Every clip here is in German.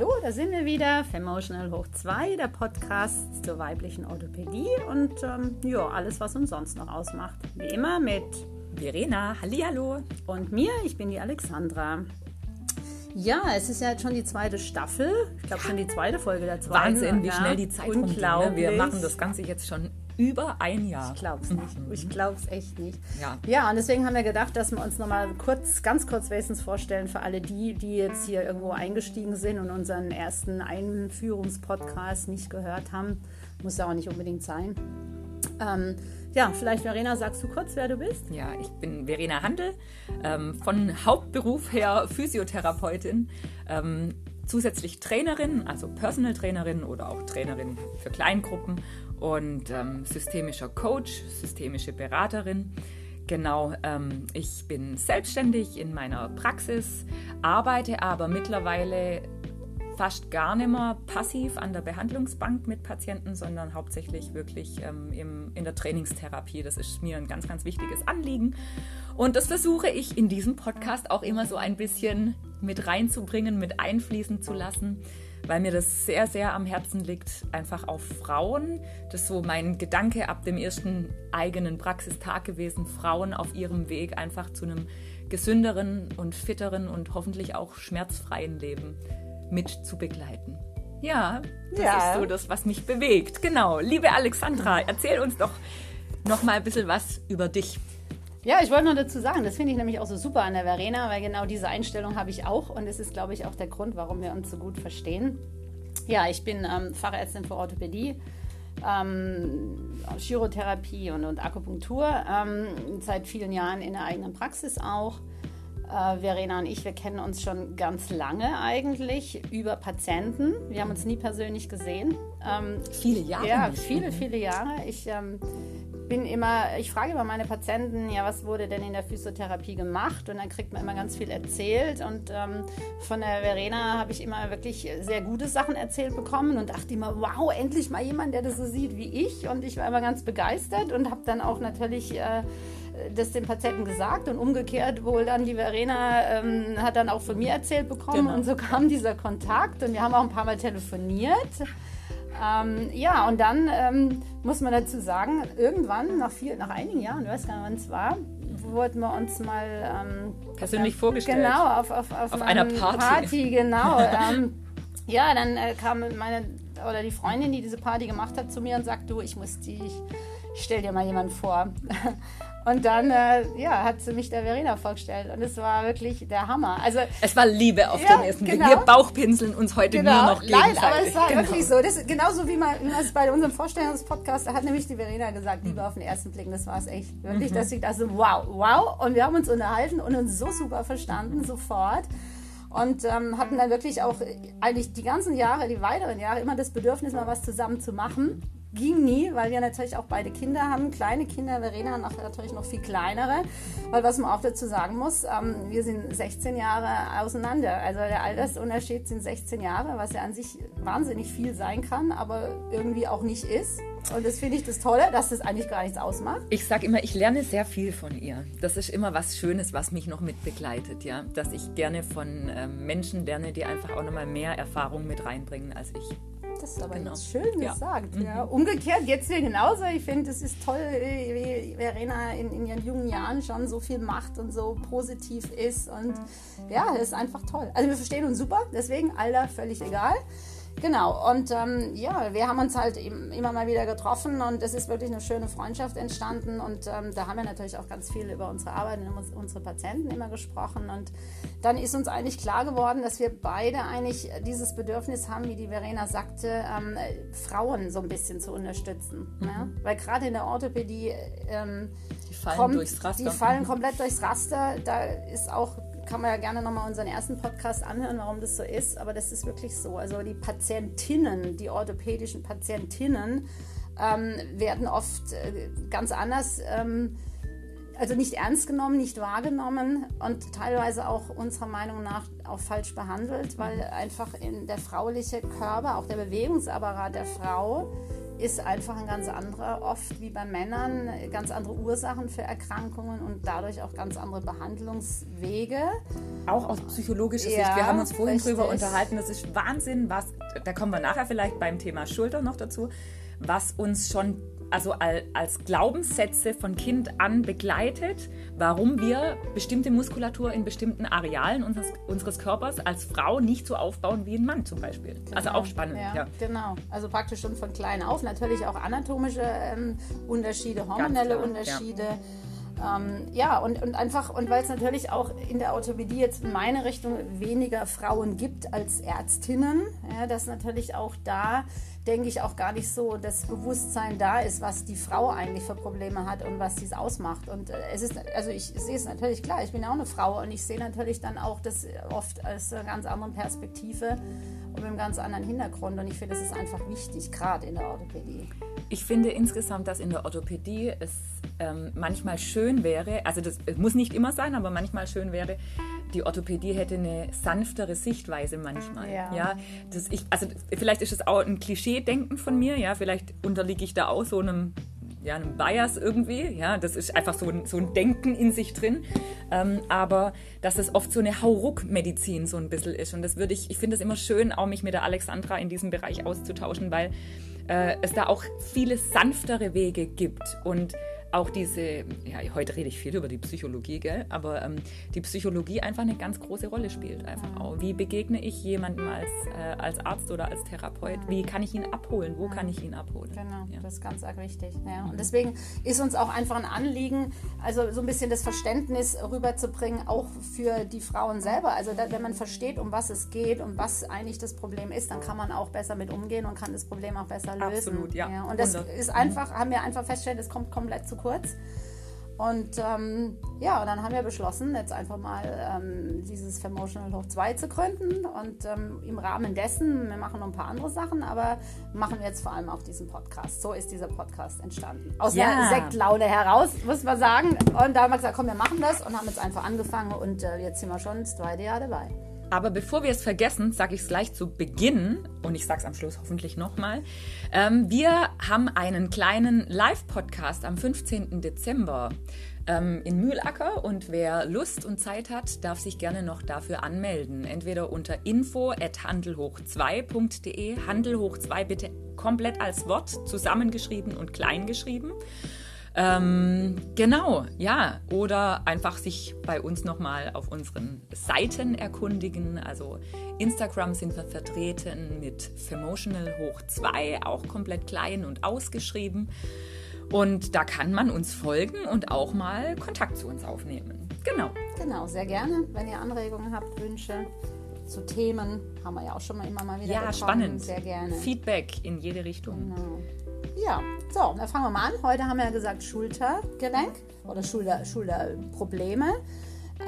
hallo, da sind wir wieder. Femotional hoch 2, der Podcast zur weiblichen Orthopädie und ähm, ja, alles, was uns sonst noch ausmacht. Wie immer mit Verena, hallihallo. Und mir, ich bin die Alexandra. Ja, es ist ja jetzt schon die zweite Staffel. Ich glaube schon die zweite Folge der zweiten. Wahnsinn, wie ja. schnell die Zeit Unglaublich. rumgeht. Ne? Wir machen das Ganze jetzt schon über ein Jahr. Ich glaube es nicht. Mhm. Ich glaube es echt nicht. Ja. ja, und deswegen haben wir gedacht, dass wir uns nochmal kurz, ganz kurz wenigstens vorstellen für alle die, die jetzt hier irgendwo eingestiegen sind und unseren ersten Einführungspodcast nicht gehört haben. Muss ja auch nicht unbedingt sein. Ähm, ja, vielleicht Verena, sagst du kurz, wer du bist? Ja, ich bin Verena Handel, ähm, von Hauptberuf her Physiotherapeutin, ähm, zusätzlich Trainerin, also Personal Trainerin oder auch Trainerin für Kleingruppen und ähm, systemischer Coach, systemische Beraterin. Genau, ähm, ich bin selbstständig in meiner Praxis, arbeite aber mittlerweile fast gar nicht mehr passiv an der Behandlungsbank mit Patienten, sondern hauptsächlich wirklich ähm, im, in der Trainingstherapie. Das ist mir ein ganz, ganz wichtiges Anliegen. Und das versuche ich in diesem Podcast auch immer so ein bisschen mit reinzubringen, mit einfließen zu lassen weil mir das sehr, sehr am Herzen liegt, einfach auf Frauen. Das ist so mein Gedanke ab dem ersten eigenen Praxistag gewesen, Frauen auf ihrem Weg einfach zu einem gesünderen und fitteren und hoffentlich auch schmerzfreien Leben mit zu begleiten. Ja, das ja. ist so das, was mich bewegt. Genau. Liebe Alexandra, erzähl uns doch noch mal ein bisschen was über dich. Ja, ich wollte noch dazu sagen, das finde ich nämlich auch so super an der Verena, weil genau diese Einstellung habe ich auch und es ist, glaube ich, auch der Grund, warum wir uns so gut verstehen. Ja, ich bin ähm, Fachärztin für Orthopädie, ähm, Chirotherapie und, und Akupunktur, ähm, seit vielen Jahren in der eigenen Praxis auch. Äh, Verena und ich, wir kennen uns schon ganz lange eigentlich über Patienten. Wir haben uns nie persönlich gesehen. Ähm, viele Jahre? Ja, viele, viele Jahre. Ich ähm, bin immer, ich frage immer meine Patienten, ja, was wurde denn in der Physiotherapie gemacht? Und dann kriegt man immer ganz viel erzählt. Und ähm, von der Verena habe ich immer wirklich sehr gute Sachen erzählt bekommen und dachte immer, wow, endlich mal jemand, der das so sieht wie ich. Und ich war immer ganz begeistert und habe dann auch natürlich äh, das den Patienten gesagt und umgekehrt wohl dann die Verena ähm, hat dann auch von mir erzählt bekommen genau. und so kam dieser Kontakt und wir haben auch ein paar Mal telefoniert. Ähm, ja, und dann ähm, muss man dazu sagen, irgendwann, nach, viel, nach einigen Jahren, ich weiß gar nicht, wann es war, wollten wir uns mal ähm, persönlich auf, vorgestellt. Genau, auf, auf, auf, auf einer Party. Party genau. Ähm, ja, dann äh, kam meine oder die Freundin, die diese Party gemacht hat, zu mir und sagt, du, ich muss die, ich stell dir mal jemanden vor. Und dann äh, ja, hat sie mich der Verena vorgestellt und es war wirklich der Hammer. Also, es war Liebe auf ja, den ersten Blick. Genau. Wir Bauchpinseln uns heute genau. nur noch gegenseitig. Nein, aber es war genau. wirklich so. Das, genauso wie man es bei unserem Vorstellungspodcast, da hat nämlich die Verena gesagt, Liebe auf den ersten Blick. Das war es echt. Wirklich, mhm. dass ich dachte, wow, wow. Und wir haben uns unterhalten und uns so super verstanden, sofort und ähm, hatten dann wirklich auch eigentlich die ganzen Jahre, die weiteren Jahre immer das Bedürfnis, mal was zusammen zu machen ging nie, weil wir natürlich auch beide Kinder haben, kleine Kinder. Verena natürlich noch viel kleinere, weil was man auch dazu sagen muss, ähm, wir sind 16 Jahre auseinander. Also der Altersunterschied sind 16 Jahre, was ja an sich wahnsinnig viel sein kann, aber irgendwie auch nicht ist. Und das finde ich das Tolle, dass das eigentlich gar nichts ausmacht. Ich sage immer, ich lerne sehr viel von ihr. Das ist immer was Schönes, was mich noch mit begleitet, ja. Dass ich gerne von ähm, Menschen lerne, die einfach auch nochmal mehr Erfahrung mit reinbringen als ich. Das ist aber genau. schön ja. gesagt. Mhm. Ja. Umgekehrt geht es mir genauso. Ich finde, es ist toll, wie Verena in, in, ihren jungen Jahren schon so viel macht und so positiv ist. Und ja, das ist einfach toll. Also wir verstehen uns super, deswegen Alter völlig egal. Genau, und ähm, ja, wir haben uns halt immer mal wieder getroffen und es ist wirklich eine schöne Freundschaft entstanden und ähm, da haben wir natürlich auch ganz viel über unsere Arbeit und unsere Patienten immer gesprochen und dann ist uns eigentlich klar geworden, dass wir beide eigentlich dieses Bedürfnis haben, wie die Verena sagte, ähm, Frauen so ein bisschen zu unterstützen. Mhm. Ja? Weil gerade in der Orthopädie ähm, die fallen kommt, durchs Raster. Die fallen komplett durchs Raster. Da ist auch kann man ja gerne nochmal unseren ersten Podcast anhören, warum das so ist. Aber das ist wirklich so. Also die Patientinnen, die orthopädischen Patientinnen ähm, werden oft äh, ganz anders, ähm, also nicht ernst genommen, nicht wahrgenommen und teilweise auch unserer Meinung nach auch falsch behandelt, weil einfach in der frauliche Körper, auch der Bewegungsapparat der Frau, ist einfach ein ganz anderer, oft wie bei Männern, ganz andere Ursachen für Erkrankungen und dadurch auch ganz andere Behandlungswege. Auch aus psychologischer Sicht. wir haben uns vorhin richtig. drüber unterhalten. Das ist Wahnsinn, was, da kommen wir nachher vielleicht beim Thema Schulter noch dazu, was uns schon also als Glaubenssätze von Kind an begleitet, warum wir bestimmte Muskulatur in bestimmten Arealen unseres, unseres Körpers als Frau nicht so aufbauen wie ein Mann zum Beispiel. Also genau. Also auch spannend. Ja, ja, Genau. Also praktisch schon von klein auf. Natürlich auch anatomische ähm, Unterschiede, hormonelle Unterschiede. Ja. Ähm, ja, und, und einfach, und weil es natürlich auch in der Orthopädie jetzt in meine Richtung weniger Frauen gibt als Ärztinnen, ja, dass natürlich auch da denke ich, auch gar nicht so das Bewusstsein da ist, was die Frau eigentlich für Probleme hat und was sie ausmacht. Und äh, es ist, also ich sehe es natürlich klar, ich bin auch eine Frau und ich sehe natürlich dann auch das oft aus einer ganz anderen Perspektive und mit einem ganz anderen Hintergrund. Und ich finde, das ist einfach wichtig, gerade in der Orthopädie. Ich finde insgesamt, dass in der Orthopädie es ähm, manchmal schön wäre, also das muss nicht immer sein, aber manchmal schön wäre, die Orthopädie hätte eine sanftere Sichtweise manchmal. Ja. ja das ich, also vielleicht ist es auch ein Klischee-Denken von mir, ja, vielleicht unterliege ich da auch so einem ja, einem Bias irgendwie. Ja, das ist einfach so ein, so ein Denken in sich drin. Ähm, aber dass es oft so eine Hauruck-Medizin so ein bisschen ist. Und das würde ich, ich finde es immer schön, auch mich mit der Alexandra in diesem Bereich auszutauschen, weil äh, es da auch viele sanftere Wege gibt. Und auch diese, ja, heute rede ich viel über die Psychologie, gell? aber ähm, die Psychologie einfach eine ganz große Rolle spielt. Einfach auch. Wie begegne ich jemandem als, äh, als Arzt oder als Therapeut? Wie kann ich ihn abholen? Wo kann ich ihn abholen? Genau, ja. das ist ganz arg wichtig. Ja. Und deswegen ist uns auch einfach ein Anliegen, also so ein bisschen das Verständnis rüberzubringen, auch für die Frauen selber. Also da, wenn man versteht, um was es geht und was eigentlich das Problem ist, dann kann man auch besser mit umgehen und kann das Problem auch besser lösen. Absolut, ja. ja. Und das 100. ist einfach, haben wir einfach festgestellt, es kommt komplett zu kurz. Und ähm, ja, und dann haben wir beschlossen, jetzt einfach mal ähm, dieses Femotional Hoch 2 zu gründen. Und ähm, im Rahmen dessen, wir machen noch ein paar andere Sachen, aber machen wir jetzt vor allem auch diesen Podcast. So ist dieser Podcast entstanden. Aus ja. einer Sektlaune heraus, muss man sagen. Und da haben wir gesagt, komm, wir machen das und haben jetzt einfach angefangen und äh, jetzt sind wir schon das zweite Jahr dabei. Aber bevor wir es vergessen, sage ich es gleich zu Beginn und ich sage es am Schluss hoffentlich nochmal. Ähm, wir haben einen kleinen Live-Podcast am 15. Dezember ähm, in Mühlacker und wer Lust und Zeit hat, darf sich gerne noch dafür anmelden. Entweder unter info at handelhoch2.de, Handelhoch 2 bitte komplett als Wort zusammengeschrieben und klein geschrieben. Ähm, genau, ja. Oder einfach sich bei uns nochmal auf unseren Seiten erkundigen. Also Instagram sind wir vertreten mit Femotional hoch 2, auch komplett klein und ausgeschrieben. Und da kann man uns folgen und auch mal Kontakt zu uns aufnehmen. Genau. Genau, sehr gerne. Wenn ihr Anregungen habt, Wünsche zu Themen, haben wir ja auch schon mal immer mal wieder. Ja, bekommen. spannend. Sehr gerne. Feedback in jede Richtung. Genau. Ja, so, dann fangen wir mal an. Heute haben wir ja gesagt Schultergelenk oder Schulter, Schulterprobleme.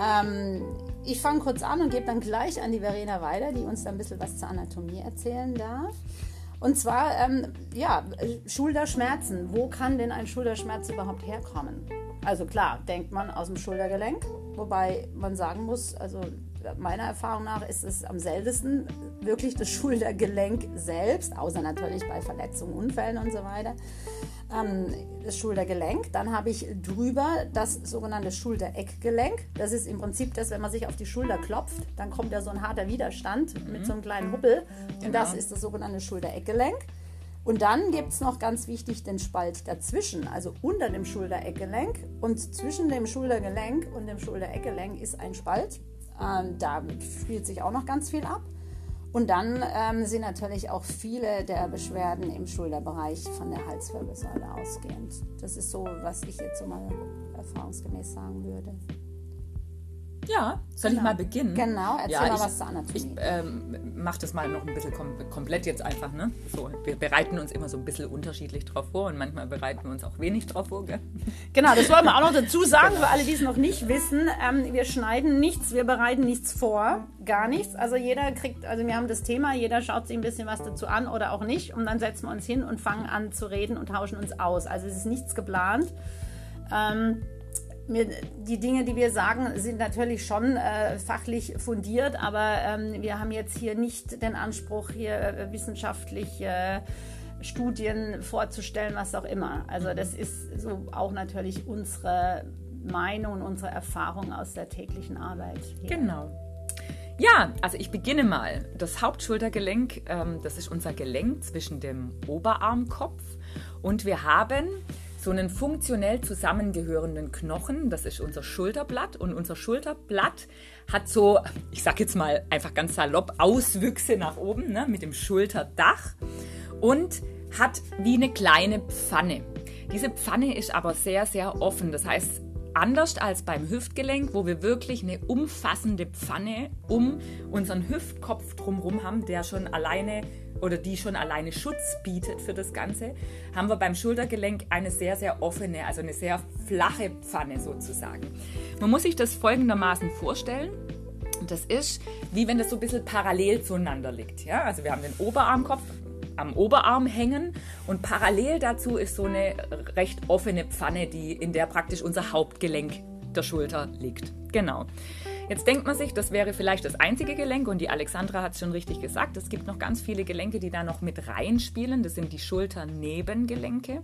Ähm, ich fange kurz an und gebe dann gleich an die Verena weiter, die uns da ein bisschen was zur Anatomie erzählen darf. Und zwar, ähm, ja, Schulterschmerzen. Wo kann denn ein Schulterschmerz überhaupt herkommen? Also klar, denkt man aus dem Schultergelenk, wobei man sagen muss, also meiner Erfahrung nach ist es am seltensten wirklich das Schultergelenk selbst, außer natürlich bei Verletzungen, Unfällen und so weiter. Ähm, das Schultergelenk. Dann habe ich drüber das sogenannte Schultereckgelenk. Das ist im Prinzip das, wenn man sich auf die Schulter klopft, dann kommt ja so ein harter Widerstand mhm. mit so einem kleinen Hubbel. Genau. Und das ist das sogenannte Schultereckgelenk. Und dann gibt es noch ganz wichtig den Spalt dazwischen, also unter dem Schultereckgelenk. Und zwischen dem Schultergelenk und dem Schultereckgelenk ist ein Spalt. Ähm, da spielt sich auch noch ganz viel ab. Und dann ähm, sind natürlich auch viele der Beschwerden im Schulterbereich von der Halswirbelsäule ausgehend. Das ist so, was ich jetzt so mal erfahrungsgemäß sagen würde. Ja, soll genau. ich mal beginnen? Genau, erzähl ja, mal ich, was zur Anatomie. Ich ähm, mache das mal noch ein bisschen kom komplett jetzt einfach. Ne? So, wir bereiten uns immer so ein bisschen unterschiedlich drauf vor und manchmal bereiten wir uns auch wenig drauf vor. Gell? Genau, das wollen wir auch noch dazu sagen, für alle, die es noch nicht wissen. Ähm, wir schneiden nichts, wir bereiten nichts vor, gar nichts. Also jeder kriegt, also wir haben das Thema, jeder schaut sich ein bisschen was dazu an oder auch nicht und dann setzen wir uns hin und fangen an zu reden und tauschen uns aus. Also es ist nichts geplant. Ähm, mir, die Dinge, die wir sagen, sind natürlich schon äh, fachlich fundiert, aber ähm, wir haben jetzt hier nicht den Anspruch, hier äh, wissenschaftlich äh, Studien vorzustellen, was auch immer. Also das ist so auch natürlich unsere Meinung und unsere Erfahrung aus der täglichen Arbeit. Hier. Genau. Ja, also ich beginne mal. Das Hauptschultergelenk, ähm, das ist unser Gelenk zwischen dem Oberarmkopf und wir haben so einen funktionell zusammengehörenden Knochen, das ist unser Schulterblatt und unser Schulterblatt hat so, ich sag jetzt mal einfach ganz salopp, Auswüchse nach oben ne, mit dem Schulterdach und hat wie eine kleine Pfanne. Diese Pfanne ist aber sehr, sehr offen. Das heißt, anders als beim Hüftgelenk, wo wir wirklich eine umfassende Pfanne um unseren Hüftkopf drumherum haben, der schon alleine oder die schon alleine Schutz bietet für das Ganze, haben wir beim Schultergelenk eine sehr, sehr offene, also eine sehr flache Pfanne sozusagen. Man muss sich das folgendermaßen vorstellen. Das ist, wie wenn das so ein bisschen parallel zueinander liegt. Ja? Also wir haben den Oberarmkopf am Oberarm hängen und parallel dazu ist so eine recht offene Pfanne, die, in der praktisch unser Hauptgelenk der Schulter liegt. Genau. Jetzt denkt man sich, das wäre vielleicht das einzige Gelenk und die Alexandra hat es schon richtig gesagt. Es gibt noch ganz viele Gelenke, die da noch mit reinspielen. Das sind die Schulternebengelenke.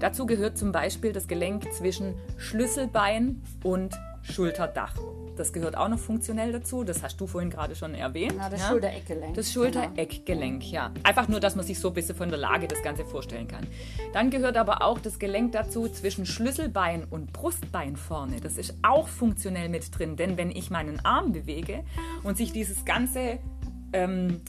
Dazu gehört zum Beispiel das Gelenk zwischen Schlüsselbein und Schulterdach. Das gehört auch noch funktionell dazu. Das hast du vorhin gerade schon erwähnt. Ja, das ja? Schultereckgelenk. Das Schultereckgelenk, ja. Einfach nur, dass man sich so ein bisschen von der Lage das Ganze vorstellen kann. Dann gehört aber auch das Gelenk dazu zwischen Schlüsselbein und Brustbein vorne. Das ist auch funktionell mit drin, denn wenn ich meinen Arm bewege und sich dieses ganze, ähm,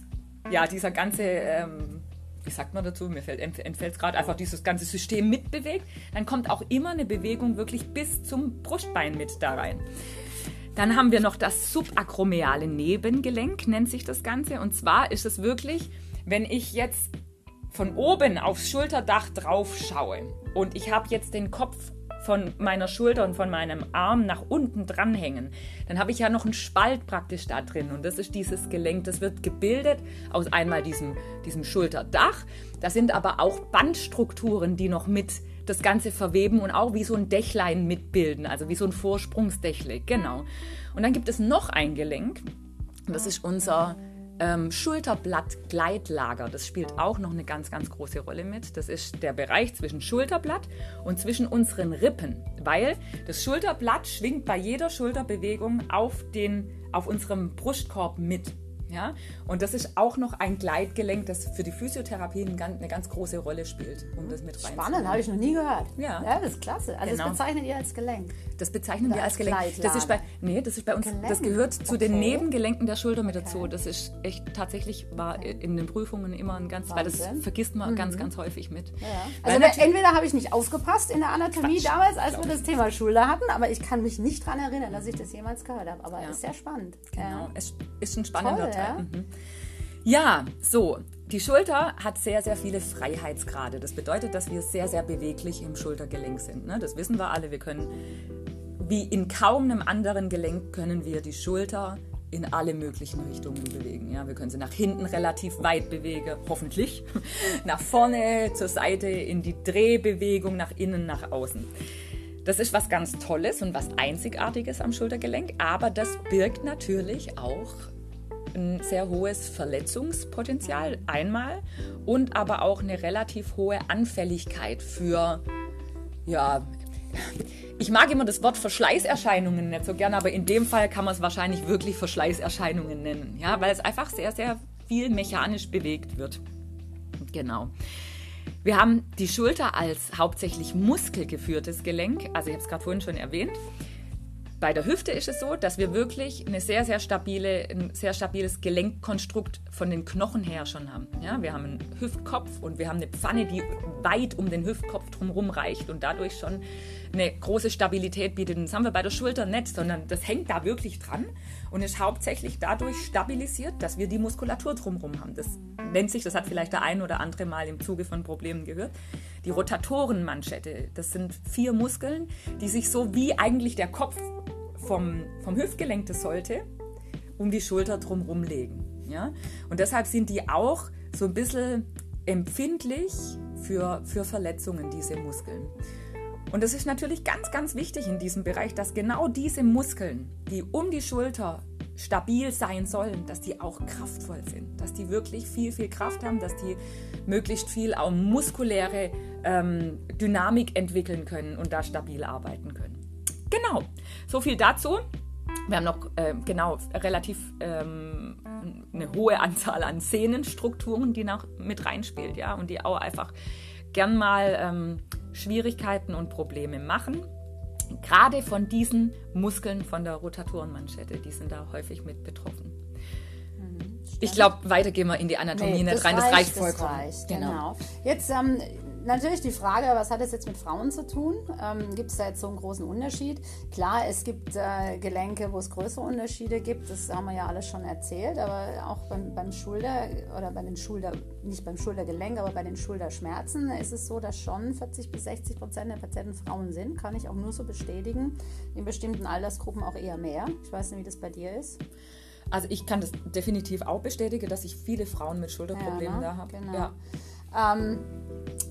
ja, dieser ganze ähm, wie sagt man dazu, mir fällt, entfällt gerade, einfach dieses ganze System mitbewegt, dann kommt auch immer eine Bewegung wirklich bis zum Brustbein mit da rein. Dann haben wir noch das subakromiale Nebengelenk, nennt sich das Ganze. Und zwar ist es wirklich, wenn ich jetzt von oben aufs Schulterdach drauf schaue und ich habe jetzt den Kopf von meiner Schulter und von meinem Arm nach unten dranhängen, dann habe ich ja noch einen Spalt praktisch da drin. Und das ist dieses Gelenk, das wird gebildet aus einmal diesem, diesem Schulterdach. Da sind aber auch Bandstrukturen, die noch mit das Ganze verweben und auch wie so ein Dächlein mitbilden, also wie so ein Vorsprungsdächle, genau. Und dann gibt es noch ein Gelenk, das ist unser ähm, Schulterblatt-Gleitlager. Das spielt auch noch eine ganz, ganz große Rolle mit. Das ist der Bereich zwischen Schulterblatt und zwischen unseren Rippen, weil das Schulterblatt schwingt bei jeder Schulterbewegung auf, den, auf unserem Brustkorb mit. Ja? Und das ist auch noch ein Gleitgelenk, das für die Physiotherapie eine ganz große Rolle spielt, um das mit rein Spannend, habe ich noch nie gehört. Ja, ja das ist klasse. Also genau. das bezeichnet ihr als Gelenk. Das bezeichnen Oder wir als Gelenk. Das ist bei, nee, das ist bei uns, Gelenk. das gehört zu okay. den Nebengelenken der Schulter mit dazu. Okay. Das ist echt tatsächlich war okay. in den Prüfungen immer ein ganz, Wahnsinn. weil das vergisst man mhm. ganz, ganz häufig mit. Ja. Also entweder habe ich nicht aufgepasst in der Anatomie Quatsch, damals, als wir das Thema Schulter hatten, aber ich kann mich nicht daran erinnern, dass ich das jemals gehört habe. Aber ja. ist sehr spannend. Genau, es ist ein spannender Toll, Teil. Mhm. Ja, so. Die Schulter hat sehr, sehr viele Freiheitsgrade. Das bedeutet, dass wir sehr, sehr beweglich im Schultergelenk sind. Ne? Das wissen wir alle. Wir können, wie in kaum einem anderen Gelenk, können wir die Schulter in alle möglichen Richtungen bewegen. Ja, wir können sie nach hinten relativ weit bewegen, hoffentlich. Nach vorne, zur Seite, in die Drehbewegung, nach innen, nach außen. Das ist was ganz Tolles und was Einzigartiges am Schultergelenk, aber das birgt natürlich auch ein sehr hohes Verletzungspotenzial einmal und aber auch eine relativ hohe Anfälligkeit für, ja, ich mag immer das Wort Verschleißerscheinungen nicht so gern, aber in dem Fall kann man es wahrscheinlich wirklich Verschleißerscheinungen nennen, ja, weil es einfach sehr, sehr viel mechanisch bewegt wird. Genau. Wir haben die Schulter als hauptsächlich muskelgeführtes Gelenk, also ich habe es gerade vorhin schon erwähnt. Bei der Hüfte ist es so, dass wir wirklich eine sehr, sehr stabile, ein sehr stabiles Gelenkkonstrukt von den Knochen her schon haben. Ja, wir haben einen Hüftkopf und wir haben eine Pfanne, die weit um den Hüftkopf drumherum reicht und dadurch schon eine große Stabilität bietet. Das haben wir bei der Schulter nicht, sondern das hängt da wirklich dran und ist hauptsächlich dadurch stabilisiert, dass wir die Muskulatur drumherum haben. Das nennt sich, das hat vielleicht der ein oder andere mal im Zuge von Problemen gehört, die Rotatorenmanschette. Das sind vier Muskeln, die sich so wie eigentlich der Kopf vom, vom Hüftgelenk das sollte, um die Schulter drumherum legen. Ja? Und deshalb sind die auch so ein bisschen empfindlich für, für Verletzungen, diese Muskeln. Und es ist natürlich ganz, ganz wichtig in diesem Bereich, dass genau diese Muskeln, die um die Schulter stabil sein sollen, dass die auch kraftvoll sind, dass die wirklich viel, viel Kraft haben, dass die möglichst viel auch muskuläre ähm, Dynamik entwickeln können und da stabil arbeiten können. Genau, so viel dazu. Wir haben noch äh, genau relativ ähm, eine hohe Anzahl an Sehnenstrukturen, die noch mit reinspielt, ja, und die auch einfach gern mal ähm, Schwierigkeiten und Probleme machen. Gerade von diesen Muskeln von der Rotatorenmanschette, die sind da häufig mit betroffen. Mhm, ich glaube, weiter gehen wir in die Anatomie nee, nicht rein. Reicht, das reicht vollkommen. Das reicht, genau. genau. Jetzt ähm, natürlich die Frage, was hat es jetzt mit Frauen zu tun? Ähm, gibt es da jetzt so einen großen Unterschied? Klar, es gibt äh, Gelenke, wo es größere Unterschiede gibt. Das haben wir ja alles schon erzählt. Aber auch beim, beim Schulter oder bei den Schulter, nicht beim Schultergelenk, aber bei den Schulterschmerzen ist es so, dass schon 40 bis 60 Prozent der Patienten Frauen sind. Kann ich auch nur so bestätigen. In bestimmten Altersgruppen auch eher mehr. Ich weiß nicht, wie das bei dir ist. Also ich kann das definitiv auch bestätigen, dass ich viele Frauen mit Schulterproblemen ja, ne? da habe. Genau. Ja. Ähm,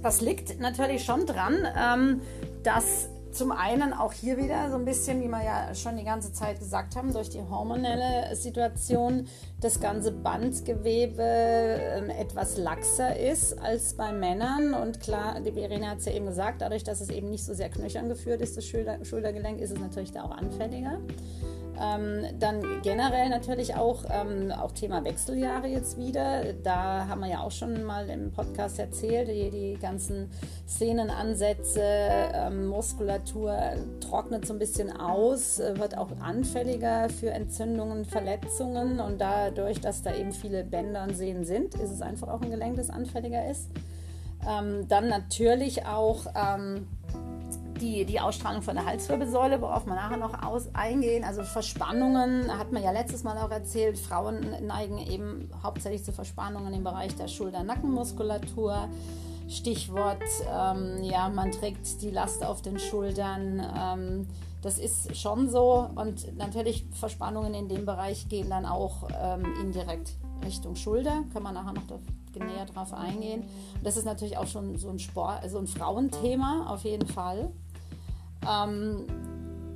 das liegt natürlich schon dran, ähm, dass zum einen auch hier wieder so ein bisschen, wie wir ja schon die ganze Zeit gesagt haben, durch die hormonelle Situation das ganze Bandgewebe ähm, etwas laxer ist als bei Männern. Und klar, die Verena hat es ja eben gesagt, dadurch, dass es eben nicht so sehr knöchern geführt ist, das Schulter Schultergelenk, ist es natürlich da auch anfälliger. Ähm, dann generell natürlich auch, ähm, auch Thema Wechseljahre jetzt wieder. Da haben wir ja auch schon mal im Podcast erzählt, die, die ganzen Szenenansätze, ähm, Muskulatur trocknet so ein bisschen aus, äh, wird auch anfälliger für Entzündungen, Verletzungen und dadurch, dass da eben viele Bänder und Sehnen sind, ist es einfach auch ein Gelenk, das anfälliger ist. Ähm, dann natürlich auch ähm, die, die Ausstrahlung von der Halswirbelsäule, worauf wir nachher noch aus, eingehen. Also Verspannungen, hat man ja letztes Mal auch erzählt, Frauen neigen eben hauptsächlich zu Verspannungen im Bereich der Schulter-Nackenmuskulatur. Stichwort, ähm, ja, man trägt die Last auf den Schultern. Das ist schon so. Und natürlich Verspannungen in dem Bereich gehen dann auch ähm, indirekt Richtung Schulter. Kann man nachher noch näher drauf eingehen. Und das ist natürlich auch schon so ein Sport, so ein Frauenthema auf jeden Fall. Ähm,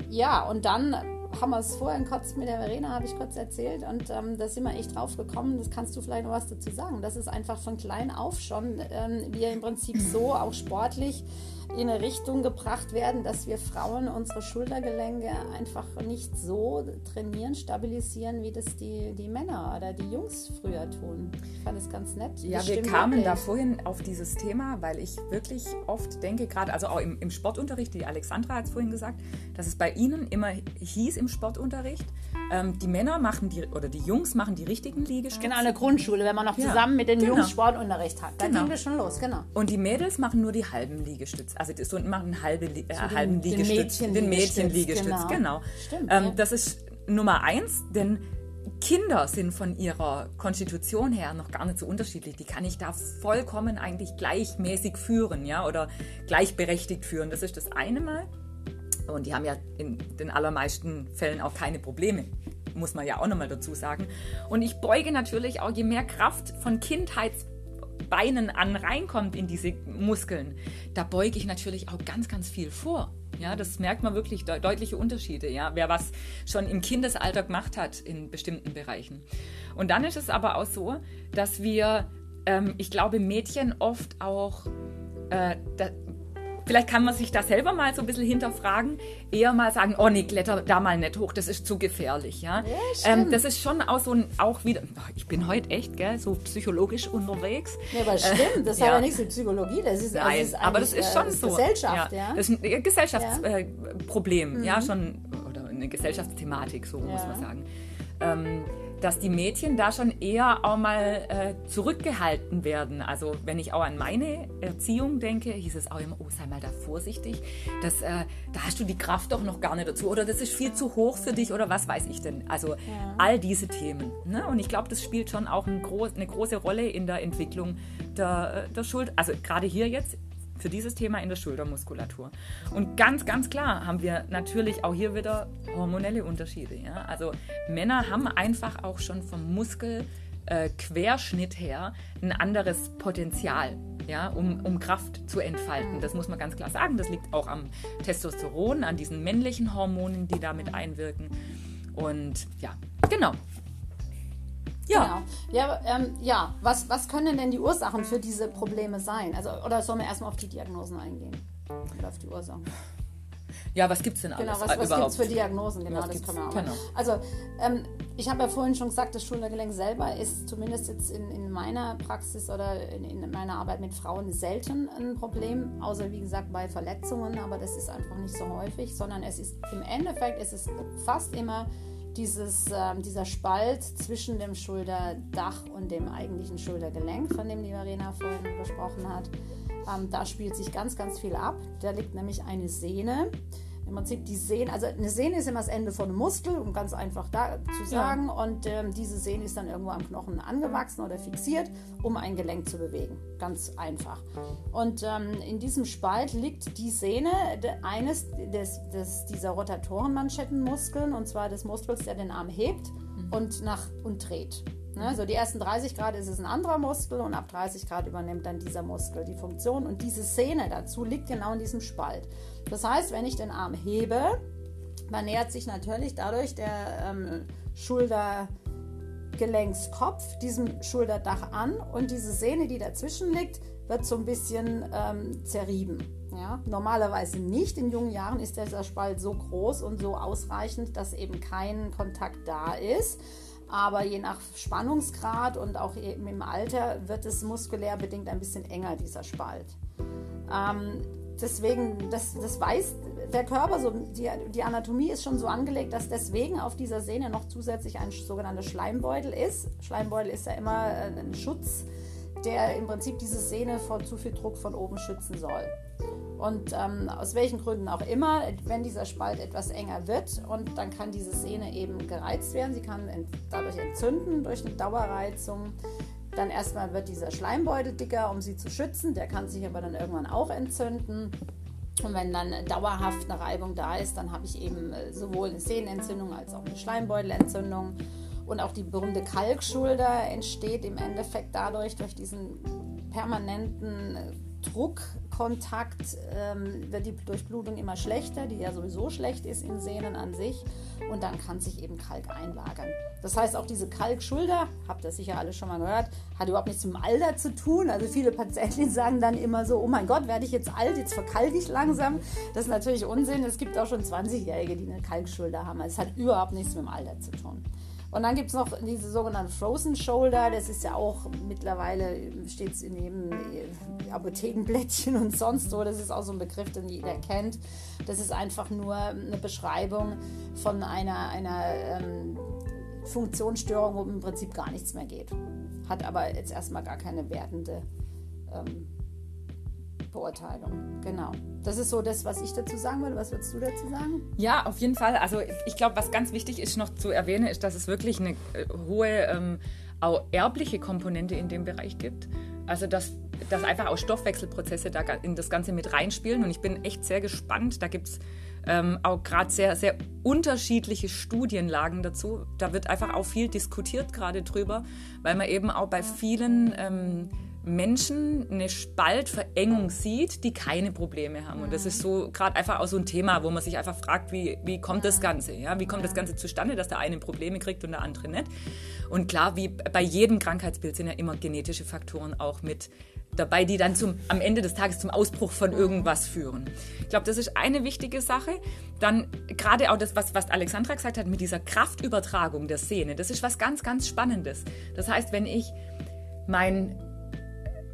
ja, und dann haben wir es vorhin kurz mit der Verena, habe ich kurz erzählt und ähm, da sind wir echt drauf gekommen, das kannst du vielleicht noch was dazu sagen, Das ist einfach von klein auf schon ähm, wir im Prinzip so auch sportlich in eine Richtung gebracht werden, dass wir Frauen unsere Schultergelenke einfach nicht so trainieren, stabilisieren, wie das die, die Männer oder die Jungs früher tun. Ich fand es ganz nett. Ja, wir kamen wirklich. da vorhin auf dieses Thema, weil ich wirklich oft denke, gerade also auch im, im Sportunterricht, die Alexandra hat es vorhin gesagt, dass es bei ihnen immer hieß im Sportunterricht, ähm, die Männer machen die oder die Jungs machen die richtigen Liegestütze. Genau, in der Grundschule, wenn man noch ja, zusammen mit den genau. Jungs Sportunterricht hat. Da genau. ging wir schon los, genau. Und die Mädels machen nur die halben Liegestütze. Also das, und machen halbe, äh, so halben den, Liegestütz. Den Mädchenliegestütz, Mädchen genau. genau. Stimmt, ähm, ja. Das ist Nummer eins, denn Kinder sind von ihrer Konstitution her noch gar nicht so unterschiedlich. Die kann ich da vollkommen eigentlich gleichmäßig führen, ja, oder gleichberechtigt führen. Das ist das eine Mal. Und die haben ja in den allermeisten Fällen auch keine Probleme, muss man ja auch nochmal dazu sagen. Und ich beuge natürlich auch, je mehr Kraft von Kindheitsbeinen an reinkommt in diese Muskeln, da beuge ich natürlich auch ganz, ganz viel vor. Ja, das merkt man wirklich de deutliche Unterschiede, ja, wer was schon im Kindesalter gemacht hat in bestimmten Bereichen. Und dann ist es aber auch so, dass wir, ähm, ich glaube, Mädchen oft auch äh, Vielleicht kann man sich da selber mal so ein bisschen hinterfragen, eher mal sagen, oh nee, kletter da mal nicht hoch, das ist zu gefährlich. Ja, ja ähm, das ist schon auch so ein, auch wieder, ich bin heute echt, gell, so psychologisch unterwegs. Ja, aber stimmt, das äh, hat ja nichts mit Psychologie, das ist, Nein, das ist aber das ist schon äh, so. Gesellschaft, ja. ja. Das ist ein Gesellschaftsproblem, ja. Äh, mhm. ja, schon, oder eine Gesellschaftsthematik, so muss man sagen. Ähm, dass die Mädchen da schon eher auch mal äh, zurückgehalten werden. Also wenn ich auch an meine Erziehung denke, hieß es auch immer, oh, sei mal da vorsichtig, das, äh, da hast du die Kraft doch noch gar nicht dazu oder das ist viel zu hoch für dich oder was weiß ich denn. Also ja. all diese Themen. Ne? Und ich glaube, das spielt schon auch ein gro eine große Rolle in der Entwicklung der, der Schuld. Also gerade hier jetzt für dieses Thema in der Schultermuskulatur. Und ganz, ganz klar haben wir natürlich auch hier wieder hormonelle Unterschiede. Ja? Also Männer haben einfach auch schon vom Muskelquerschnitt äh, her ein anderes Potenzial, ja, um, um Kraft zu entfalten. Das muss man ganz klar sagen. Das liegt auch am Testosteron, an diesen männlichen Hormonen, die damit einwirken. Und ja, Genau. Ja. Genau. Ja, ähm, ja. Was, was können denn die Ursachen für diese Probleme sein? Also, oder sollen wir erstmal auf die Diagnosen eingehen? Oder auf die Ursachen? Ja, was gibt es denn alles Genau, was, was gibt es für Diagnosen? Genau, das können wir auch genau. Also, ähm, ich habe ja vorhin schon gesagt, das Schultergelenk selber ist zumindest jetzt in, in meiner Praxis oder in, in, meiner Arbeit mit Frauen selten ein Problem, außer wie gesagt bei Verletzungen, aber das ist einfach nicht so häufig, sondern es ist im Endeffekt ist es fast immer dieses, äh, dieser Spalt zwischen dem Schulterdach und dem eigentlichen Schultergelenk, von dem die Verena vorhin gesprochen hat. Ähm, da spielt sich ganz, ganz viel ab. Da liegt nämlich eine Sehne im Prinzip die Sehne, also eine Sehne ist immer das Ende von einem Muskel, um ganz einfach da zu sagen. Ja. Und ähm, diese Sehne ist dann irgendwo am Knochen angewachsen oder fixiert, um ein Gelenk zu bewegen. Ganz einfach. Und ähm, in diesem Spalt liegt die Sehne eines des, des, dieser Rotatorenmanschettenmuskeln, und zwar des Muskels, der den Arm hebt mhm. und nach und dreht. Ne? So die ersten 30 Grad ist es ein anderer Muskel und ab 30 Grad übernimmt dann dieser Muskel die Funktion. Und diese Sehne dazu liegt genau in diesem Spalt. Das heißt, wenn ich den Arm hebe, man nähert sich natürlich dadurch der ähm, Schultergelenkskopf diesem Schulterdach an und diese Sehne, die dazwischen liegt, wird so ein bisschen ähm, zerrieben. Ja? Normalerweise nicht. In jungen Jahren ist dieser Spalt so groß und so ausreichend, dass eben kein Kontakt da ist. Aber je nach Spannungsgrad und auch eben im Alter wird es muskulär bedingt ein bisschen enger, dieser Spalt. Ähm, deswegen, das, das weiß der Körper, so die, die Anatomie ist schon so angelegt, dass deswegen auf dieser Sehne noch zusätzlich ein sogenannter Schleimbeutel ist. Schleimbeutel ist ja immer äh, ein Schutz, der im Prinzip diese Sehne vor zu viel Druck von oben schützen soll. Und ähm, aus welchen Gründen auch immer, wenn dieser Spalt etwas enger wird und dann kann diese Sehne eben gereizt werden, sie kann ent dadurch entzünden durch eine Dauerreizung. Dann erstmal wird dieser Schleimbeutel dicker, um sie zu schützen, der kann sich aber dann irgendwann auch entzünden. Und wenn dann dauerhaft eine Reibung da ist, dann habe ich eben äh, sowohl eine Sehnenentzündung als auch eine Schleimbeutelentzündung. Und auch die berühmte Kalkschulter entsteht im Endeffekt dadurch, durch diesen permanenten Druckkontakt ähm, wird die Durchblutung immer schlechter, die ja sowieso schlecht ist in Sehnen an sich. Und dann kann sich eben Kalk einlagern. Das heißt, auch diese Kalkschulter, habt ihr sicher alle schon mal gehört, hat überhaupt nichts mit dem Alter zu tun. Also viele Patienten sagen dann immer so, oh mein Gott, werde ich jetzt alt, jetzt verkalke ich langsam. Das ist natürlich Unsinn. Es gibt auch schon 20-Jährige, die eine Kalkschulter haben. Es hat überhaupt nichts mit dem Alter zu tun. Und dann gibt es noch diese sogenannten Frozen Shoulder. Das ist ja auch mittlerweile, steht es in jedem Apothekenblättchen und sonst so. Das ist auch so ein Begriff, den jeder kennt. Das ist einfach nur eine Beschreibung von einer, einer ähm, Funktionsstörung, wo im Prinzip gar nichts mehr geht. Hat aber jetzt erstmal gar keine wertende ähm, Beurteilung. Genau. Das ist so das, was ich dazu sagen würde. Was würdest du dazu sagen? Ja, auf jeden Fall. Also ich glaube, was ganz wichtig ist noch zu erwähnen, ist, dass es wirklich eine äh, hohe ähm, auch erbliche Komponente in dem Bereich gibt. Also dass, dass einfach auch Stoffwechselprozesse da in das Ganze mit reinspielen. Und ich bin echt sehr gespannt. Da gibt es ähm, auch gerade sehr, sehr unterschiedliche Studienlagen dazu. Da wird einfach auch viel diskutiert gerade drüber, weil man eben auch bei vielen ähm, Menschen eine Spaltverengung sieht, die keine Probleme haben. Und das ist so gerade einfach auch so ein Thema, wo man sich einfach fragt, wie, wie kommt das Ganze? Ja? Wie kommt das Ganze zustande, dass der eine Probleme kriegt und der andere nicht? Und klar, wie bei jedem Krankheitsbild sind ja immer genetische Faktoren auch mit dabei, die dann zum, am Ende des Tages zum Ausbruch von irgendwas führen. Ich glaube, das ist eine wichtige Sache. Dann gerade auch das, was, was Alexandra gesagt hat mit dieser Kraftübertragung der Szene, das ist was ganz, ganz Spannendes. Das heißt, wenn ich mein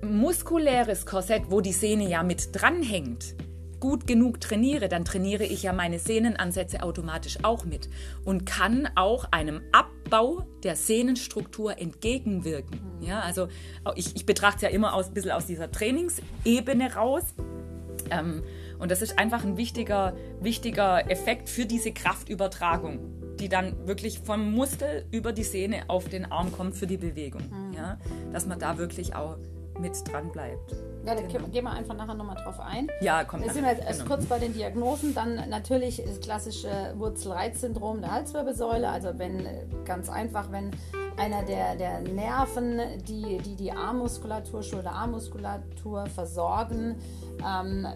muskuläres Korsett, wo die Sehne ja mit dranhängt, gut genug trainiere, dann trainiere ich ja meine Sehnenansätze automatisch auch mit und kann auch einem Abbau der Sehnenstruktur entgegenwirken. Mhm. Ja, also ich, ich betrachte es ja immer aus, ein bisschen aus dieser Trainingsebene raus. Ähm, und das ist einfach ein wichtiger, wichtiger Effekt für diese Kraftübertragung, die dann wirklich vom Muskel über die Sehne auf den Arm kommt für die Bewegung. Mhm. Ja, dass man da wirklich auch mit dran bleibt. Ja, da genau. gehen wir einfach nachher nochmal drauf ein. Ja, kommt. Wir sind jetzt erst genau. kurz bei den Diagnosen. Dann natürlich das klassische Wurzelreizsyndrom der Halswirbelsäule. Also wenn ganz einfach, wenn einer der, der Nerven, die, die die Armmuskulatur, Schulter-Armmuskulatur versorgen, ähm,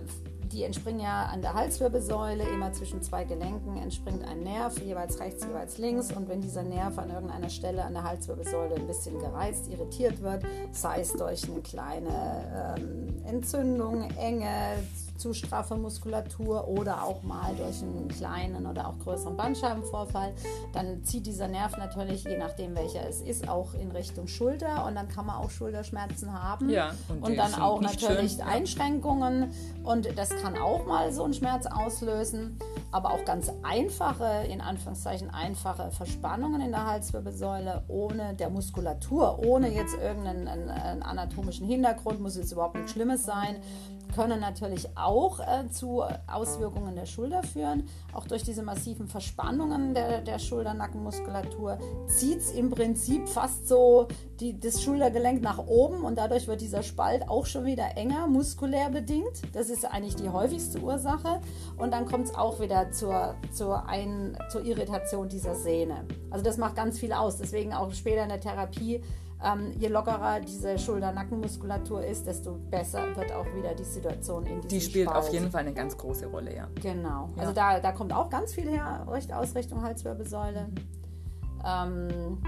die entspringen ja an der Halswirbelsäule, immer zwischen zwei Gelenken entspringt ein Nerv, jeweils rechts, jeweils links. Und wenn dieser Nerv an irgendeiner Stelle an der Halswirbelsäule ein bisschen gereizt, irritiert wird, sei es durch eine kleine ähm, Entzündung, Enge, zu straffe Muskulatur oder auch mal durch einen kleinen oder auch größeren Bandscheibenvorfall, dann zieht dieser Nerv natürlich, je nachdem welcher es ist, auch in Richtung Schulter und dann kann man auch Schulterschmerzen haben. Ja, und, und dann auch natürlich schön, Einschränkungen und das kann auch mal so einen Schmerz auslösen, aber auch ganz einfache, in Anführungszeichen einfache Verspannungen in der Halswirbelsäule ohne der Muskulatur, ohne jetzt irgendeinen anatomischen Hintergrund, muss jetzt überhaupt nichts Schlimmes sein können natürlich auch äh, zu Auswirkungen der Schulter führen. Auch durch diese massiven Verspannungen der, der Schulternackenmuskulatur zieht es im Prinzip fast so die, das Schultergelenk nach oben und dadurch wird dieser Spalt auch schon wieder enger, muskulär bedingt. Das ist eigentlich die häufigste Ursache. Und dann kommt es auch wieder zur, zur, Ein, zur Irritation dieser Sehne. Also das macht ganz viel aus. Deswegen auch später in der Therapie ähm, je lockerer diese Schulter-Nackenmuskulatur ist, desto besser wird auch wieder die Situation in diesem Die spielt Spalt. auf jeden Fall eine ganz große Rolle, ja. Genau. Ja. Also da, da kommt auch ganz viel her, aus Richtung Halswirbelsäule. Ähm,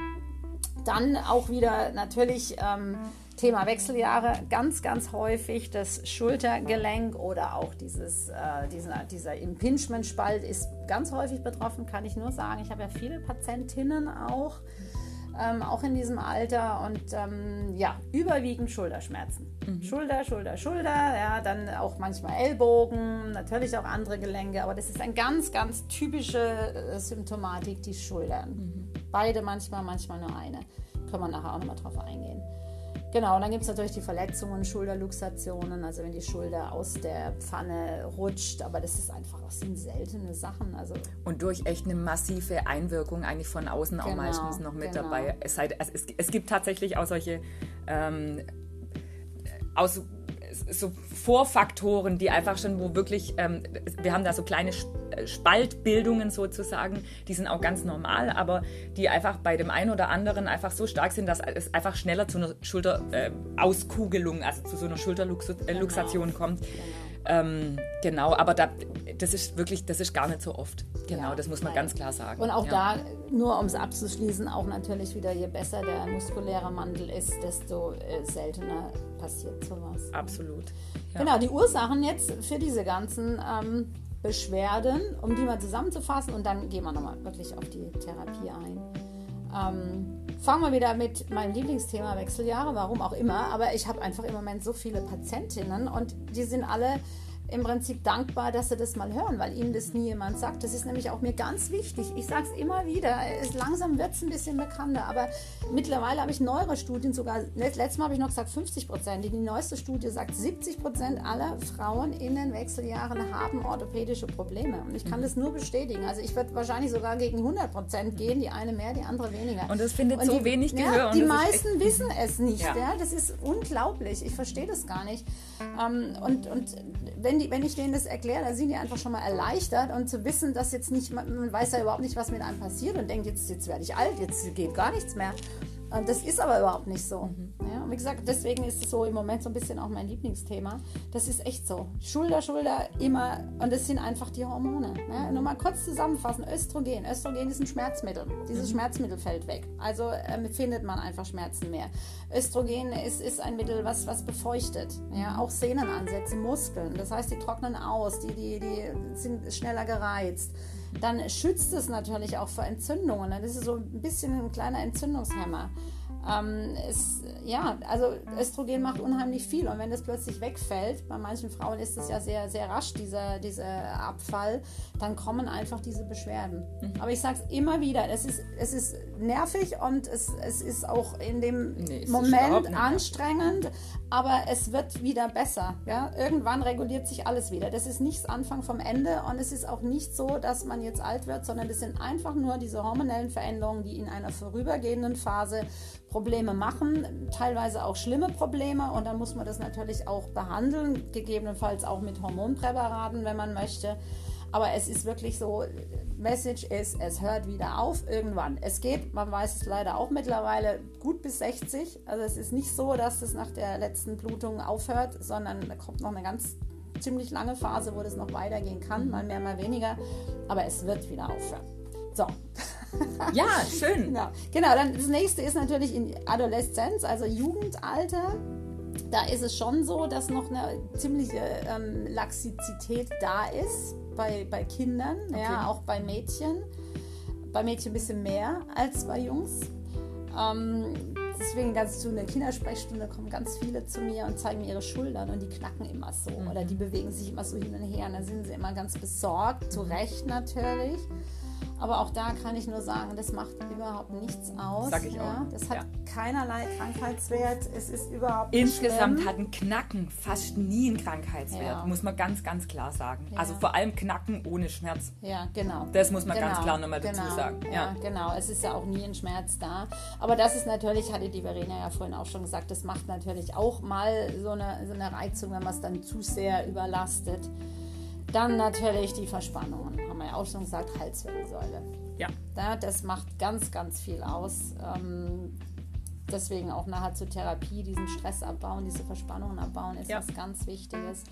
dann auch wieder natürlich ähm, Thema Wechseljahre, ganz, ganz häufig das Schultergelenk oder auch dieses, äh, dieser, dieser Impingement-Spalt ist ganz häufig betroffen, kann ich nur sagen. Ich habe ja viele Patientinnen auch ähm, auch in diesem Alter und ähm, ja, überwiegend Schulterschmerzen. Mhm. Schulter, Schulter, Schulter, ja, dann auch manchmal Ellbogen, natürlich auch andere Gelenke, aber das ist eine ganz, ganz typische äh, Symptomatik, die Schultern. Mhm. Beide manchmal, manchmal nur eine. Können wir nachher auch nochmal drauf eingehen. Genau, und dann gibt es natürlich die Verletzungen, Schulterluxationen, also wenn die Schulter aus der Pfanne rutscht, aber das ist einfach, das sind seltene Sachen. Also und durch echt eine massive Einwirkung eigentlich von außen genau, auch meistens noch mit genau. dabei. Es, sei, es, es, gibt tatsächlich auch solche ähm, aus so Vorfaktoren, die einfach schon, wo wirklich, ähm, wir haben da so kleine äh, Spaltbildungen sozusagen, die sind auch ganz normal, aber die einfach bei dem einen oder anderen einfach so stark sind, dass es einfach schneller zu einer Schulterauskugelung, äh, also zu so einer Schulterluxation genau. kommt. Genau. Ähm, genau, aber da, das ist wirklich, das ist gar nicht so oft. Genau, ja, das muss man nein. ganz klar sagen. Und auch ja. da, nur um es abzuschließen, auch natürlich wieder, je besser der muskuläre Mandel ist, desto äh, seltener passiert sowas. Absolut. Ja. Genau, die Ursachen jetzt für diese ganzen ähm, Beschwerden, um die mal zusammenzufassen und dann gehen wir nochmal wirklich auf die Therapie ein. Ähm, fangen wir wieder mit meinem Lieblingsthema Wechseljahre, warum auch immer, aber ich habe einfach im Moment so viele Patientinnen und die sind alle im Prinzip dankbar, dass sie das mal hören, weil ihnen das nie jemand sagt. Das ist nämlich auch mir ganz wichtig. Ich sage es immer wieder, es, langsam wird es ein bisschen bekannter, aber mittlerweile habe ich neuere Studien sogar, letztes Mal habe ich noch gesagt 50 Prozent, die neueste Studie sagt 70 Prozent aller Frauen in den Wechseljahren haben orthopädische Probleme und ich kann das nur bestätigen. Also ich würde wahrscheinlich sogar gegen 100 Prozent gehen, die eine mehr, die andere weniger. Und es findet und so die, wenig Gehör. Ja, die meisten wissen es nicht. Ja. ja. Das ist unglaublich. Ich verstehe das gar nicht. Ähm, und, und wenn wenn, die, wenn ich denen das erkläre, dann sind die einfach schon mal erleichtert und zu wissen, dass jetzt nicht, man weiß ja überhaupt nicht, was mit einem passiert und denkt, jetzt, jetzt werde ich alt, jetzt geht gar nichts mehr. Und das ist aber überhaupt nicht so. Mhm. Ja, und wie gesagt, deswegen ist es so im Moment so ein bisschen auch mein Lieblingsthema. Das ist echt so. Schulter, Schulter, immer. Und das sind einfach die Hormone. Ja, nur mal kurz zusammenfassen. Östrogen. Östrogen ist ein Schmerzmittel. Dieses mhm. Schmerzmittel fällt weg. Also ähm, findet man einfach Schmerzen mehr. Östrogen ist, ist ein Mittel, was, was befeuchtet. Ja, auch Sehnenansätze, Muskeln. Das heißt, die trocknen aus, die, die, die sind schneller gereizt dann schützt es natürlich auch vor Entzündungen. Das ist so ein bisschen ein kleiner Entzündungshemmer. Ähm, es, ja, also Östrogen macht unheimlich viel und wenn das plötzlich wegfällt, bei manchen Frauen ist es ja sehr, sehr rasch, dieser, dieser Abfall, dann kommen einfach diese Beschwerden. Mhm. Aber ich sage es immer wieder, es ist, es ist nervig und es, es ist auch in dem nee, Moment anstrengend, aber es wird wieder besser. Ja? Irgendwann reguliert sich alles wieder. Das ist nicht das Anfang vom Ende und es ist auch nicht so, dass man jetzt alt wird, sondern es sind einfach nur diese hormonellen Veränderungen, die in einer vorübergehenden Phase Probleme machen, teilweise auch schlimme Probleme und dann muss man das natürlich auch behandeln, gegebenenfalls auch mit Hormonpräparaten, wenn man möchte. Aber es ist wirklich so, Message ist, es hört wieder auf irgendwann. Es geht, man weiß es leider auch mittlerweile, gut bis 60. Also es ist nicht so, dass es nach der letzten Blutung aufhört, sondern da kommt noch eine ganz ziemlich lange Phase, wo das noch weitergehen kann, mal mehr, mal weniger. Aber es wird wieder aufhören. So. Ja, schön. genau. genau, dann das nächste ist natürlich in Adoleszenz, also Jugendalter. Da ist es schon so, dass noch eine ziemliche ähm, Laxizität da ist bei, bei Kindern, okay. ja, auch bei Mädchen. Bei Mädchen ein bisschen mehr als bei Jungs. Ähm, deswegen ganz zu einer Kindersprechstunde kommen ganz viele zu mir und zeigen mir ihre Schultern und die knacken immer so mhm. oder die bewegen sich immer so hin und her und da sind sie immer ganz besorgt, zu Recht natürlich. Aber auch da kann ich nur sagen, das macht überhaupt nichts aus. Sag ich ja. auch. Das hat ja. keinerlei Krankheitswert. Es ist überhaupt Insgesamt hat ein Knacken fast nie einen Krankheitswert, ja. muss man ganz, ganz klar sagen. Also vor allem Knacken ohne Schmerz. Ja, genau. Das muss man genau. ganz klar nochmal genau. dazu sagen. Ja. genau. Es ist ja auch nie ein Schmerz da. Aber das ist natürlich, hatte die Verena ja vorhin auch schon gesagt, das macht natürlich auch mal so eine, so eine Reizung, wenn man es dann zu sehr überlastet. Dann natürlich die Verspannungen, wir ja auch schon gesagt, Halswirbelsäule. Ja. ja das macht ganz, ganz viel aus. Ähm, deswegen auch nachher zur Therapie, diesen Stress abbauen, diese Verspannungen abbauen, ist ja. was ganz Wichtiges.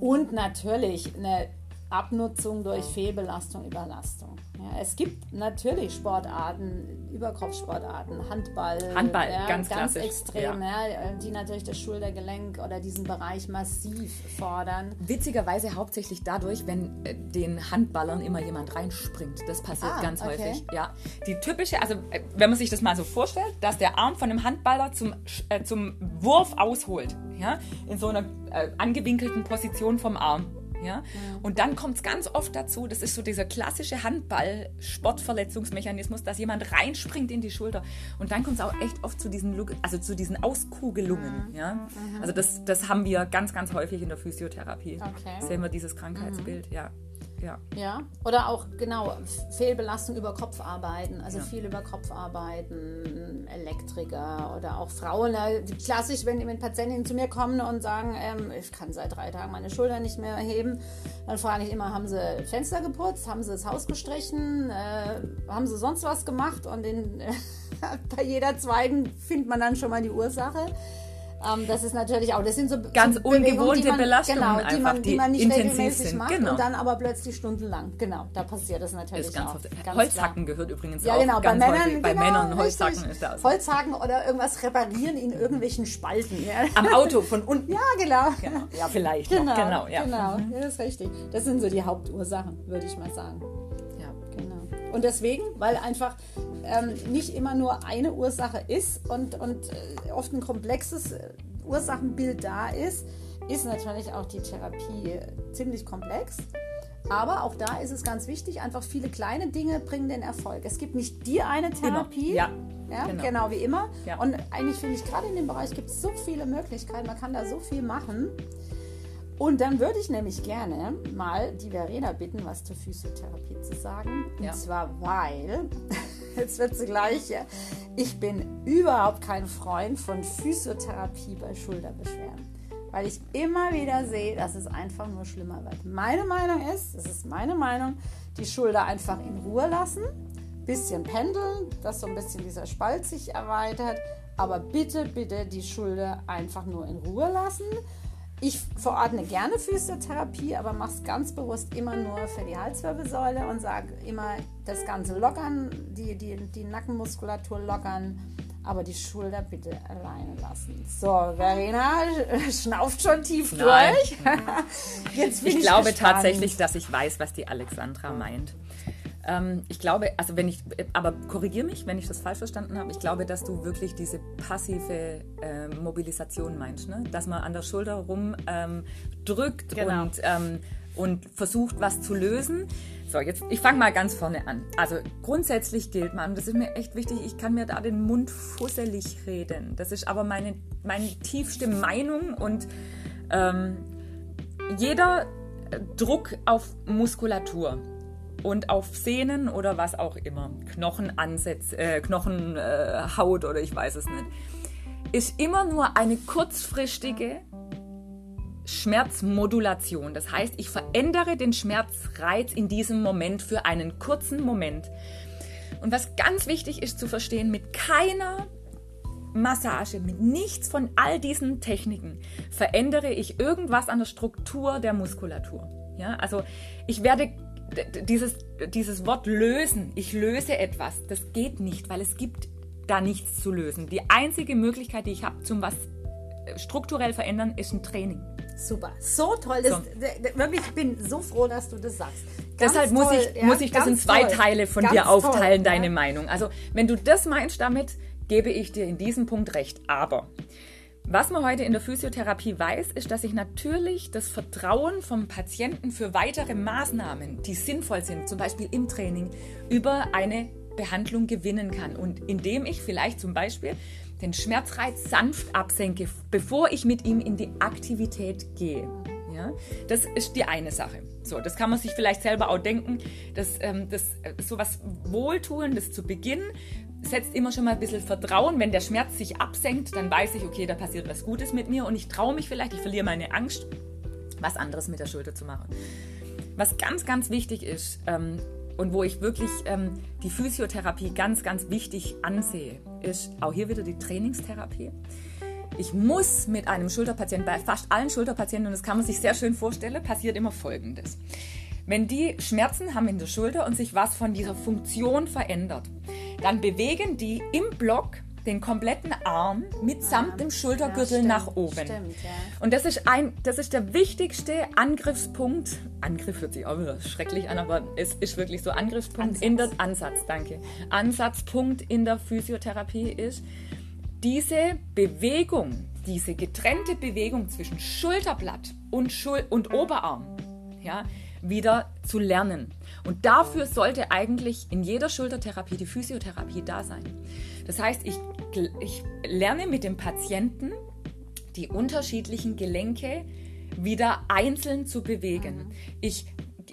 Und natürlich eine Abnutzung durch Fehlbelastung, Überlastung. Ja, es gibt natürlich Sportarten, Überkopfsportarten, Handball, Handball ja, ganz, ganz extrem, ja. die natürlich das Schultergelenk oder diesen Bereich massiv fordern. Witzigerweise hauptsächlich dadurch, wenn äh, den Handballern immer jemand reinspringt. Das passiert ah, ganz okay. häufig. Ja, die typische, also äh, wenn man sich das mal so vorstellt, dass der Arm von einem Handballer zum, äh, zum Wurf ausholt, ja, in so einer äh, angewinkelten Position vom Arm ja? Und dann kommt es ganz oft dazu, das ist so dieser klassische Handball-Sportverletzungsmechanismus, dass jemand reinspringt in die Schulter. Und dann kommt es auch echt oft zu diesen, also zu diesen Auskugelungen. Mhm. Ja? Mhm. Also das, das haben wir ganz, ganz häufig in der Physiotherapie. Okay. Sehen wir dieses Krankheitsbild, mhm. ja. Ja. ja. Oder auch, genau, Fehlbelastung über Kopfarbeiten, also ja. viel über Kopfarbeiten, Elektriker oder auch Frauen. Klassisch, wenn, wenn Patientinnen zu mir kommen und sagen, ähm, ich kann seit drei Tagen meine Schulter nicht mehr heben, dann frage ich immer, haben sie Fenster geputzt, haben sie das Haus gestrichen, äh, haben sie sonst was gemacht? Und in, bei jeder zweiten findet man dann schon mal die Ursache. Ähm, das ist natürlich auch, das sind so ganz so ungewohnte die man, Belastungen, genau, die man, die man nicht intensiv sind. macht genau. und dann aber plötzlich stundenlang. Genau, da passiert das natürlich ganz auch. Ganz Holzhacken klar. gehört übrigens ja, auch genau, ganz bei Männern, häufig. Bei genau, Männern Holzhacken ist das. Holzhacken oder irgendwas reparieren in irgendwelchen Spalten. Ja. Am Auto von unten. Ja, genau. genau. Ja, vielleicht. Genau, genau, ja. genau. Ja, das ist richtig. Das sind so die Hauptursachen, würde ich mal sagen. Ja. Genau. Und deswegen, weil einfach ähm, nicht immer nur eine Ursache ist und, und äh, oft ein komplexes Ursachenbild da ist, ist natürlich auch die Therapie ziemlich komplex. Aber auch da ist es ganz wichtig, einfach viele kleine Dinge bringen den Erfolg. Es gibt nicht die eine Therapie. Ja. Ja, genau. genau. wie immer. Ja. Und eigentlich finde ich, gerade in dem Bereich gibt es so viele Möglichkeiten, man kann da so viel machen. Und dann würde ich nämlich gerne mal die Verena bitten, was zur Physiotherapie zu sagen. Ja. Und zwar, weil, jetzt wird sie gleich, ich bin überhaupt kein Freund von Physiotherapie bei Schulterbeschwerden. Weil ich immer wieder sehe, dass es einfach nur schlimmer wird. Meine Meinung ist, das ist meine Meinung, die Schulter einfach in Ruhe lassen, bisschen pendeln, dass so ein bisschen dieser Spalt sich erweitert. Aber bitte, bitte die Schulter einfach nur in Ruhe lassen ich verordne gerne Physiotherapie, aber mache es ganz bewusst immer nur für die Halswirbelsäule und sage immer das Ganze lockern, die, die, die Nackenmuskulatur lockern, aber die Schulter bitte alleine lassen. So, Verena schnauft schon tief Nein. durch. Jetzt bin ich, ich glaube gespannt. tatsächlich, dass ich weiß, was die Alexandra meint. Ähm, ich glaube, also wenn ich, aber korrigiere mich, wenn ich das falsch verstanden habe. Ich glaube, dass du wirklich diese passive äh, Mobilisation meinst, ne? dass man an der Schulter rum ähm, drückt genau. und, ähm, und versucht, was zu lösen. So, jetzt, ich fange mal ganz vorne an. Also grundsätzlich gilt man, das ist mir echt wichtig, ich kann mir da den Mund fusselig reden. Das ist aber meine, meine tiefste Meinung und ähm, jeder Druck auf Muskulatur und auf Sehnen oder was auch immer, Knochenansätze, äh, Knochenhaut äh, oder ich weiß es nicht, ist immer nur eine kurzfristige Schmerzmodulation. Das heißt, ich verändere den Schmerzreiz in diesem Moment für einen kurzen Moment. Und was ganz wichtig ist zu verstehen, mit keiner Massage, mit nichts von all diesen Techniken verändere ich irgendwas an der Struktur der Muskulatur. Ja, also ich werde dieses, dieses Wort lösen, ich löse etwas, das geht nicht, weil es gibt da nichts zu lösen. Die einzige Möglichkeit, die ich habe, zum was äh, strukturell verändern, ist ein Training. Super, so toll. Das, so. Wirklich, ich bin so froh, dass du das sagst. Ganz Deshalb muss ich, ja, muss ich das in zwei toll. Teile von ganz dir aufteilen, toll, deine ja. Meinung. Also, wenn du das meinst damit, gebe ich dir in diesem Punkt recht. Aber was man heute in der Physiotherapie weiß, ist, dass ich natürlich das Vertrauen vom Patienten für weitere Maßnahmen, die sinnvoll sind, zum Beispiel im Training, über eine Behandlung gewinnen kann. Und indem ich vielleicht zum Beispiel den Schmerzreiz sanft absenke, bevor ich mit ihm in die Aktivität gehe. Ja, das ist die eine Sache. So, das kann man sich vielleicht selber auch denken. dass ähm, das äh, so was Wohltuendes zu Beginn setzt immer schon mal ein bisschen Vertrauen. Wenn der Schmerz sich absenkt, dann weiß ich, okay, da passiert was Gutes mit mir und ich traue mich vielleicht, ich verliere meine Angst, was anderes mit der Schulter zu machen. Was ganz, ganz wichtig ist, ähm, und wo ich wirklich ähm, die Physiotherapie ganz, ganz wichtig ansehe, ist auch hier wieder die Trainingstherapie. Ich muss mit einem Schulterpatienten, bei fast allen Schulterpatienten, und das kann man sich sehr schön vorstellen, passiert immer Folgendes. Wenn die Schmerzen haben in der Schulter und sich was von dieser Funktion verändert, dann bewegen die im Block den kompletten Arm mitsamt ah, dem Schultergürtel ja, nach oben. Stimmt, ja. Und das ist, ein, das ist der wichtigste Angriffspunkt. Angriff hört sich auch wieder schrecklich an, aber es ist wirklich so Angriffspunkt Ansatz. in der Ansatz, danke. Ansatzpunkt in der Physiotherapie ist diese Bewegung, diese getrennte Bewegung zwischen Schulterblatt und, Schul und Oberarm, ja, wieder zu lernen. Und dafür sollte eigentlich in jeder Schultertherapie die Physiotherapie da sein. Das heißt, ich, ich lerne mit dem Patienten die unterschiedlichen Gelenke wieder einzeln zu bewegen. Ich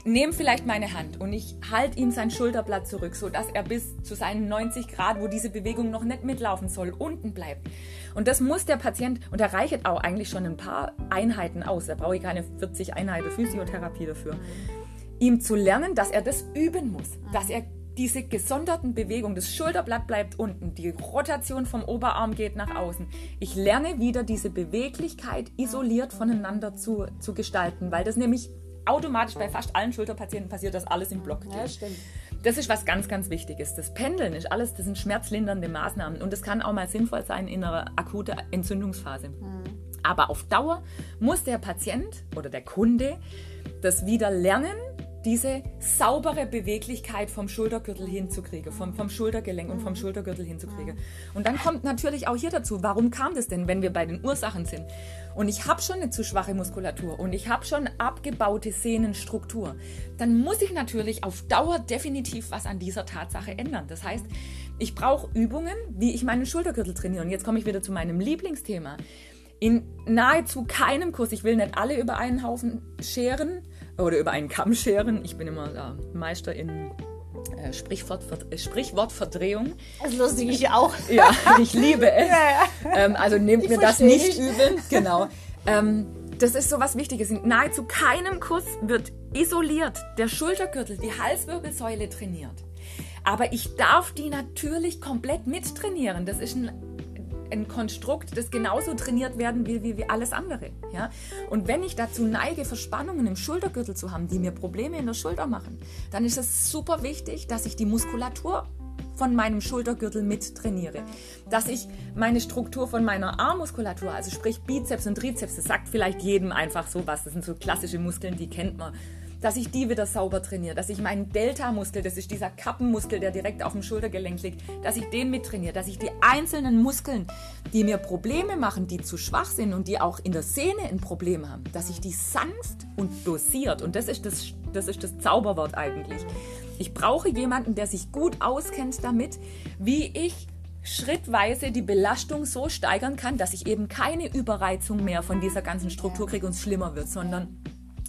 nehme vielleicht meine Hand und ich halte ihm sein Schulterblatt zurück, sodass er bis zu seinen 90 Grad, wo diese Bewegung noch nicht mitlaufen soll, unten bleibt. Und das muss der Patient, und er reicht auch eigentlich schon ein paar Einheiten aus, da brauche ich keine 40 Einheiten Physiotherapie dafür, ihm zu lernen, dass er das üben muss, dass er diese gesonderten Bewegungen, das Schulterblatt bleibt unten, die Rotation vom Oberarm geht nach außen. Ich lerne wieder diese Beweglichkeit isoliert voneinander zu, zu gestalten, weil das nämlich automatisch bei fast allen Schulterpatienten passiert, dass alles im Block geht. Ja, stimmt. Das ist was ganz, ganz Wichtiges. Das Pendeln ist alles, das sind schmerzlindernde Maßnahmen und das kann auch mal sinnvoll sein in einer akuten Entzündungsphase. Mhm. Aber auf Dauer muss der Patient oder der Kunde das wieder lernen, diese saubere Beweglichkeit vom Schultergürtel hinzukriegen, vom, vom Schultergelenk und vom mhm. Schultergürtel hinzukriegen. Und dann kommt natürlich auch hier dazu, warum kam das denn, wenn wir bei den Ursachen sind? Und ich habe schon eine zu schwache Muskulatur und ich habe schon abgebaute Sehnenstruktur. Dann muss ich natürlich auf Dauer definitiv was an dieser Tatsache ändern. Das heißt, ich brauche Übungen, wie ich meinen Schultergürtel trainiere. Und jetzt komme ich wieder zu meinem Lieblingsthema. In nahezu keinem Kurs, ich will nicht alle über einen Haufen scheren, oder über einen Kamm scheren. Ich bin immer äh, Meister in äh, Sprichwort, äh, Sprichwortverdrehung. Das ist lustig, ich auch. Ja, ich liebe es. Ja, ja. Ähm, also nehmt ich mir das nicht übel. Genau. Ähm, das ist so was Wichtiges. In nahezu keinem Kurs wird isoliert der Schultergürtel, die Halswirbelsäule trainiert. Aber ich darf die natürlich komplett mittrainieren. Das ist ein ein Konstrukt, das genauso trainiert werden will wie, wie alles andere. Ja? Und wenn ich dazu neige, Verspannungen im Schultergürtel zu haben, die mir Probleme in der Schulter machen, dann ist es super wichtig, dass ich die Muskulatur von meinem Schultergürtel mit trainiere. Dass ich meine Struktur von meiner Armmuskulatur, also sprich Bizeps und Trizeps, das sagt vielleicht jedem einfach so was, das sind so klassische Muskeln, die kennt man dass ich die wieder sauber trainiere, dass ich meinen Delta-Muskel, das ist dieser Kappenmuskel, der direkt auf dem Schultergelenk liegt, dass ich den mittrainiere, dass ich die einzelnen Muskeln, die mir Probleme machen, die zu schwach sind und die auch in der Sehne ein Problem haben, dass ich die sanft und dosiert, und das ist das, das, ist das Zauberwort eigentlich. Ich brauche jemanden, der sich gut auskennt damit, wie ich schrittweise die Belastung so steigern kann, dass ich eben keine Überreizung mehr von dieser ganzen Struktur kriege und es schlimmer wird, sondern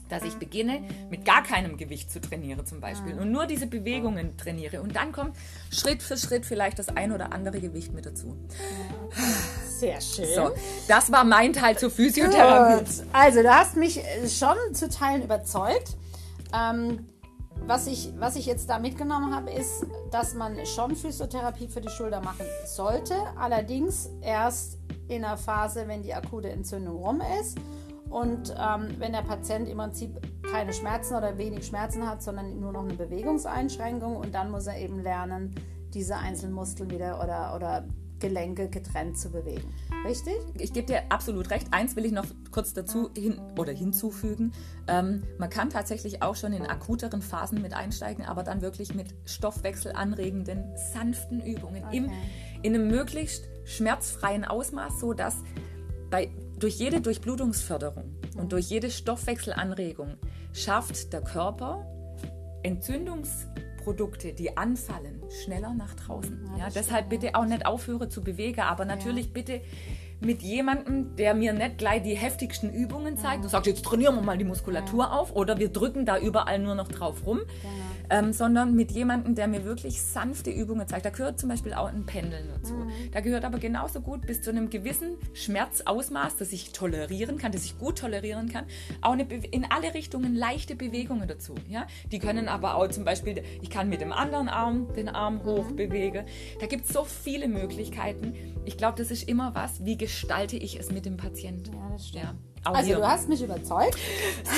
dass ich beginne, mit gar keinem Gewicht zu trainieren zum Beispiel und nur diese Bewegungen trainiere. Und dann kommt Schritt für Schritt vielleicht das ein oder andere Gewicht mit dazu. Sehr schön. So, das war mein Teil zur Physiotherapie. Gut. Also, du hast mich schon zu Teilen überzeugt. Ähm, was ich, was ich jetzt da mitgenommen habe, ist, dass man schon Physiotherapie für die Schulter machen sollte. Allerdings erst in der Phase, wenn die akute Entzündung rum ist. Und ähm, wenn der Patient im Prinzip keine Schmerzen oder wenig Schmerzen hat, sondern nur noch eine Bewegungseinschränkung und dann muss er eben lernen, diese einzelnen Muskeln wieder oder, oder Gelenke getrennt zu bewegen. Richtig? Ich gebe dir absolut recht. Eins will ich noch kurz dazu hin oder hinzufügen. Ähm, man kann tatsächlich auch schon in akuteren Phasen mit einsteigen, aber dann wirklich mit stoffwechselanregenden, sanften Übungen okay. im, in einem möglichst schmerzfreien Ausmaß, so dass bei, durch jede Durchblutungsförderung und durch jede Stoffwechselanregung schafft der Körper Entzündungs Produkte, die anfallen, schneller nach draußen. Ja, ja deshalb bitte auch nicht aufhören zu bewegen, aber natürlich ja. bitte mit jemandem, der mir nicht gleich die heftigsten Übungen zeigt. Du sagst, jetzt trainieren wir mal die Muskulatur auf oder wir drücken da überall nur noch drauf rum, genau. Ähm, sondern mit jemandem, der mir wirklich sanfte Übungen zeigt. Da gehört zum Beispiel auch ein Pendeln dazu. Mhm. Da gehört aber genauso gut bis zu einem gewissen Schmerzausmaß, das ich tolerieren kann, das ich gut tolerieren kann, auch eine in alle Richtungen leichte Bewegungen dazu. Ja? Die können aber auch zum Beispiel, ich kann mit dem anderen Arm den Arm hoch mhm. bewegen. Da gibt es so viele Möglichkeiten. Ich glaube, das ist immer was, wie gestalte ich es mit dem Patienten. Ja, das stimmt. Ja. Also du hast mich überzeugt.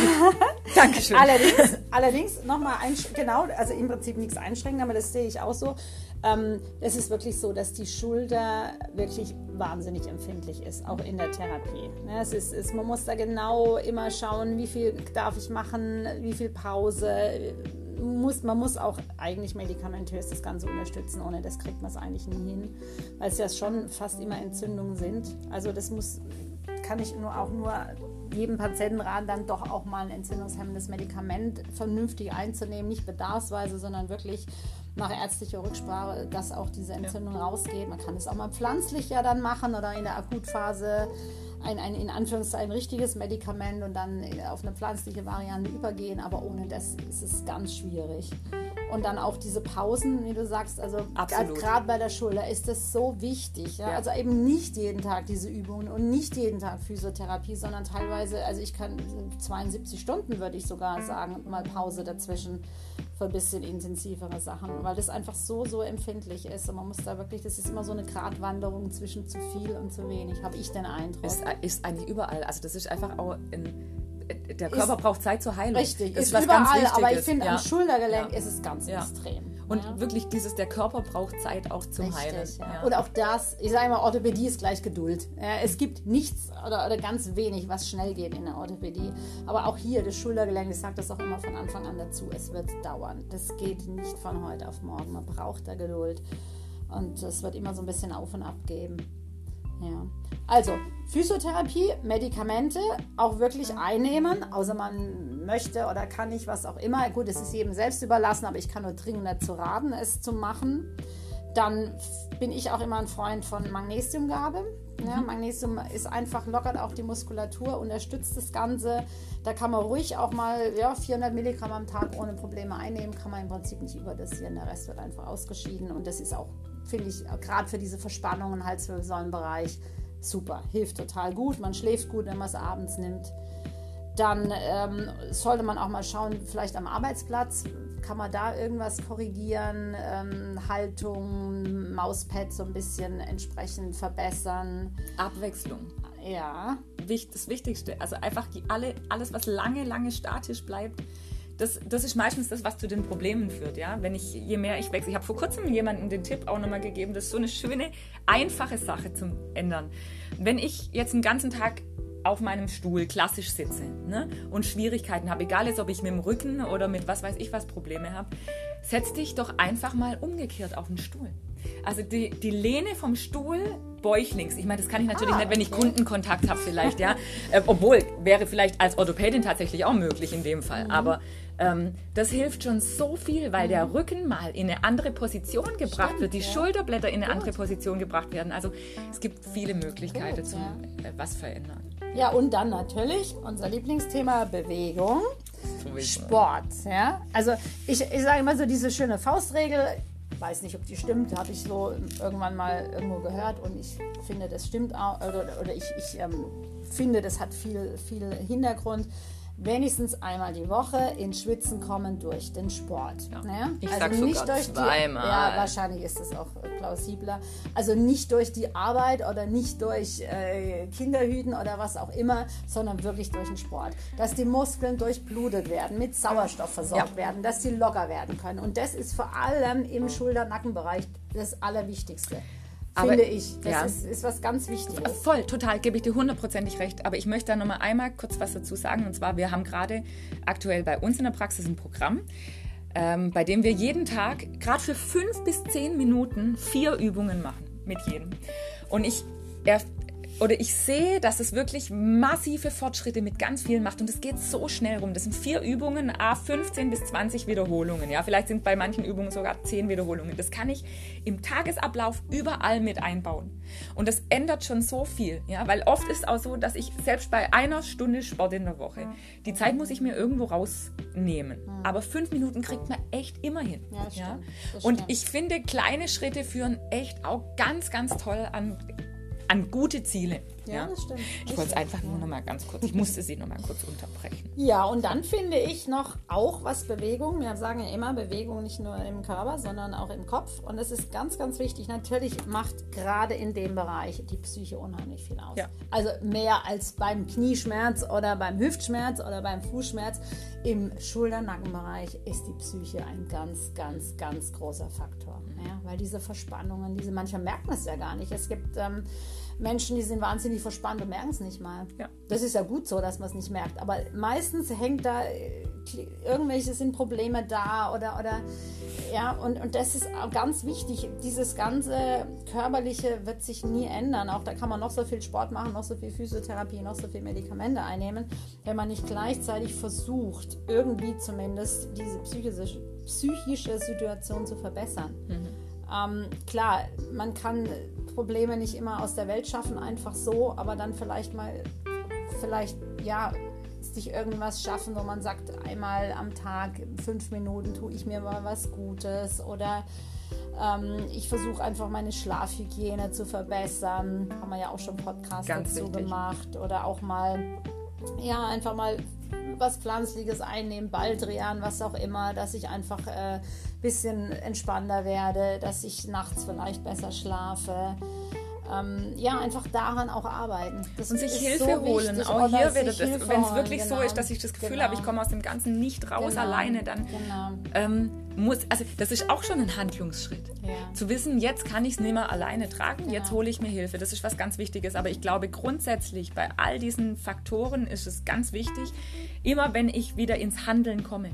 Dankeschön. allerdings, allerdings nochmal, genau, also im Prinzip nichts einschränken, aber das sehe ich auch so. Ähm, es ist wirklich so, dass die Schulter wirklich wahnsinnig empfindlich ist, auch in der Therapie. Ne, es ist, es, man muss da genau immer schauen, wie viel darf ich machen, wie viel Pause. Muss, man muss auch eigentlich medikamentös das Ganze unterstützen, ohne das kriegt man es eigentlich nie hin, weil es ja schon fast immer Entzündungen sind. Also das muss, kann ich nur auch nur jedem Patienten raten, dann doch auch mal ein entzündungshemmendes Medikament vernünftig einzunehmen, nicht bedarfsweise, sondern wirklich nach ärztlicher Rücksprache, dass auch diese Entzündung ja. rausgeht. Man kann es auch mal pflanzlich ja dann machen oder in der Akutphase ein, ein in Anführungszeichen richtiges Medikament und dann auf eine pflanzliche Variante übergehen, aber ohne das ist es ganz schwierig. Und dann auch diese Pausen, wie du sagst, also gerade bei der Schulter ist das so wichtig. Ja? Ja. Also eben nicht jeden Tag diese Übungen und nicht jeden Tag Physiotherapie, sondern teilweise, also ich kann 72 Stunden würde ich sogar sagen, mal Pause dazwischen für ein bisschen intensivere Sachen, weil das einfach so, so empfindlich ist. Und man muss da wirklich, das ist immer so eine Gratwanderung zwischen zu viel und zu wenig, habe ich den Eindruck. Es ist eigentlich überall. Also das ist einfach auch ein der Körper ist, braucht Zeit zur Heilung. Richtig, das ist, ist überall, aber ich finde, ja. am Schultergelenk ja. ist es ganz ja. extrem. Und ja. wirklich dieses, der Körper braucht Zeit auch zum Richtig, Heilen. Ja. Und auch das, ich sage immer, Orthopädie ist gleich Geduld. es gibt nichts oder, oder, ganz wenig, was schnell geht in der Orthopädie. Aber auch hier, das Schultergelenk, ich sage das auch immer von Anfang an dazu, es wird dauern. Das geht nicht von heute auf morgen. Man braucht da Geduld. Und es wird immer so ein bisschen auf und ab geben. Ja. Also, Physiotherapie, Medikamente auch wirklich einnehmen, außer man möchte oder kann nicht, was auch immer. Gut, es ist jedem selbst überlassen, aber ich kann nur dringend dazu raten, es zu machen. Dann bin ich auch immer ein Freund von Magnesiumgabe. Ja, mhm. Magnesium ist einfach, lockert auch die Muskulatur, unterstützt das Ganze. Da kann man ruhig auch mal ja, 400 Milligramm am Tag ohne Probleme einnehmen, kann man im Prinzip nicht überdosieren. Der Rest wird einfach ausgeschieden und das ist auch finde ich gerade für diese Verspannungen, Halswirbelsäulenbereich, super. Hilft total gut. Man schläft gut, wenn man es abends nimmt. Dann ähm, sollte man auch mal schauen, vielleicht am Arbeitsplatz, kann man da irgendwas korrigieren, ähm, Haltung, Mauspad so ein bisschen entsprechend verbessern. Abwechslung. Ja. Das Wichtigste, also einfach die, alle, alles, was lange, lange statisch bleibt, das, das ist meistens das, was zu den Problemen führt. Ja? Wenn ich, je mehr ich wechsle. Ich habe vor kurzem jemandem den Tipp auch nochmal gegeben, das ist so eine schöne, einfache Sache zum Ändern. Wenn ich jetzt einen ganzen Tag auf meinem Stuhl klassisch sitze ne, und Schwierigkeiten habe, egal jetzt, ob ich mit dem Rücken oder mit was weiß ich was Probleme habe, setz dich doch einfach mal umgekehrt auf den Stuhl. Also die, die Lehne vom Stuhl bäuchlings. Ich meine, das kann ich natürlich ah, nicht, wenn ich Kundenkontakt habe vielleicht, ja. äh, obwohl, wäre vielleicht als Orthopädin tatsächlich auch möglich in dem Fall. Mhm. Aber ähm, das hilft schon so viel, weil mhm. der Rücken mal in eine andere Position gebracht Stimmt, wird, die ja. Schulterblätter in eine Gut. andere Position gebracht werden. Also es gibt viele Möglichkeiten Gut, zum ja. äh, was verändern. Ja, und dann natürlich unser Lieblingsthema Bewegung. Sport, ja. Also ich, ich sage immer so diese schöne Faustregel, weiß nicht, ob die stimmt, habe ich so irgendwann mal irgendwo gehört und ich finde, das stimmt auch, oder, oder ich, ich ähm, finde, das hat viel, viel Hintergrund wenigstens einmal die Woche ins Schwitzen kommen durch den Sport. Ja. Ne? Ich sag sogar zweimal. Die, ja, wahrscheinlich ist das auch plausibler. Also nicht durch die Arbeit oder nicht durch äh, Kinderhüten oder was auch immer, sondern wirklich durch den Sport. Dass die Muskeln durchblutet werden, mit Sauerstoff versorgt Ja. werden, dass sie locker werden können. Und das ist vor allem im Schulter-Nackenbereich das Allerwichtigste. Aber- finde ich. Das ja. ist, ist was ganz Wichtiges. Voll, total, gebe ich dir hundertprozentig recht. Aber ich möchte da nochmal einmal kurz was dazu sagen. Und zwar, wir haben gerade aktuell bei uns in der Praxis ein Programm, ähm, bei dem wir jeden Tag, gerade für fünf bis zehn Minuten, vier Übungen machen mit jedem. Und ich, er, oder ich sehe, dass es wirklich massive Fortschritte mit ganz vielen macht. Und es geht so schnell rum. Das sind vier Übungen, a 15 bis 20 Wiederholungen. Ja, vielleicht sind bei manchen Übungen sogar 10 Wiederholungen. Das kann ich im Tagesablauf überall mit einbauen. Und das ändert schon so viel. Ja, weil oft ist auch so, dass ich selbst bei einer Stunde Sport in der Woche, die Zeit muss ich mir irgendwo rausnehmen. Aber fünf Minuten kriegt man echt immer hin. Ja, das stimmt. Das Und stimmt. ich finde, kleine Schritte führen echt auch ganz, ganz toll an, an gute Ziele. Ja, das stimmt. Ich wollte es einfach nur noch mal ganz kurz, ich musste sie noch mal kurz unterbrechen. Ja, und dann finde ich noch auch was Bewegung. Wir sagen ja immer Bewegung nicht nur im Körper, sondern auch im Kopf. Und das ist ganz, ganz wichtig. Natürlich macht gerade in dem Bereich die Psyche unheimlich viel aus. Ja. Also mehr als beim Knieschmerz oder beim Hüftschmerz oder beim Fußschmerz. Im Schulter-Nackenbereich ist die Psyche ein ganz, ganz, ganz großer Faktor. Ja, weil diese Verspannungen, diese mancher merken es ja gar nicht. Es gibt ähm, Menschen, die sind wahnsinnig verspannt und merken es nicht mal. Ja. Das ist ja gut so, dass man es nicht merkt. Aber meistens hängt da äh, irgendwelche sind Probleme da oder oder ja und, und das ist auch ganz wichtig. Dieses ganze körperliche wird sich nie ändern. Auch da kann man noch so viel Sport machen, noch so viel Physiotherapie, noch so viel Medikamente einnehmen, wenn man nicht gleichzeitig versucht, irgendwie zumindest diese psychische, psychische Situation zu verbessern. Ähm, klar, man kann Probleme nicht immer aus der Welt schaffen, einfach so, aber dann vielleicht mal, vielleicht, ja, sich irgendwas schaffen, wo man sagt, einmal am Tag, fünf Minuten tue ich mir mal was Gutes oder ähm, ich versuche einfach meine Schlafhygiene zu verbessern. Haben wir ja auch schon Podcasts Ganz dazu wichtig. gemacht oder auch mal, ja, einfach mal was Pflanzliches einnehmen, Baldrian, was auch immer, dass ich einfach ein äh, bisschen entspannter werde, dass ich nachts vielleicht besser schlafe. Ähm, ja, einfach daran auch arbeiten. Das Und sich Hilfe so holen. wichtig. Auch hier sich Hilfe wenn es wirklich so genau. ist, dass ich das Gefühl Genau. habe, ich komme aus dem Ganzen nicht raus Genau. alleine, dann Genau. ähm, muss, also das ist auch schon ein Handlungsschritt. Ja. Zu wissen, jetzt kann ich es nicht mehr alleine tragen, jetzt Genau. hole ich mir Hilfe. Das ist was ganz Wichtiges. Aber ich glaube grundsätzlich bei all diesen Faktoren ist es ganz wichtig, immer wenn ich wieder ins Handeln komme,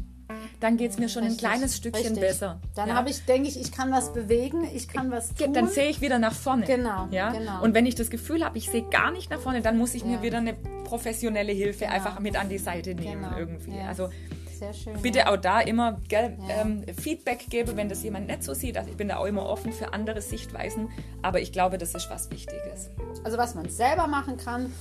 dann geht es mir schon Richtig, ein kleines Stückchen richtig. besser. Dann Ja? habe ich, denke ich, ich kann was bewegen, ich kann was tun. dann sehe ich wieder nach vorne. Genau, Ja? genau. Und wenn ich das Gefühl habe, ich sehe gar nicht nach vorne, dann muss ich mir Ja. wieder eine professionelle Hilfe einfach mit an die Seite nehmen Genau, irgendwie. ja. Also Sehr schön. bitte ja. auch da immer gell, Ja. ähm, Feedback gebe, wenn das jemand nicht so sieht. Also ich bin da auch immer offen für andere Sichtweisen, aber ich glaube, das ist was Wichtiges. Also was man selber machen kann,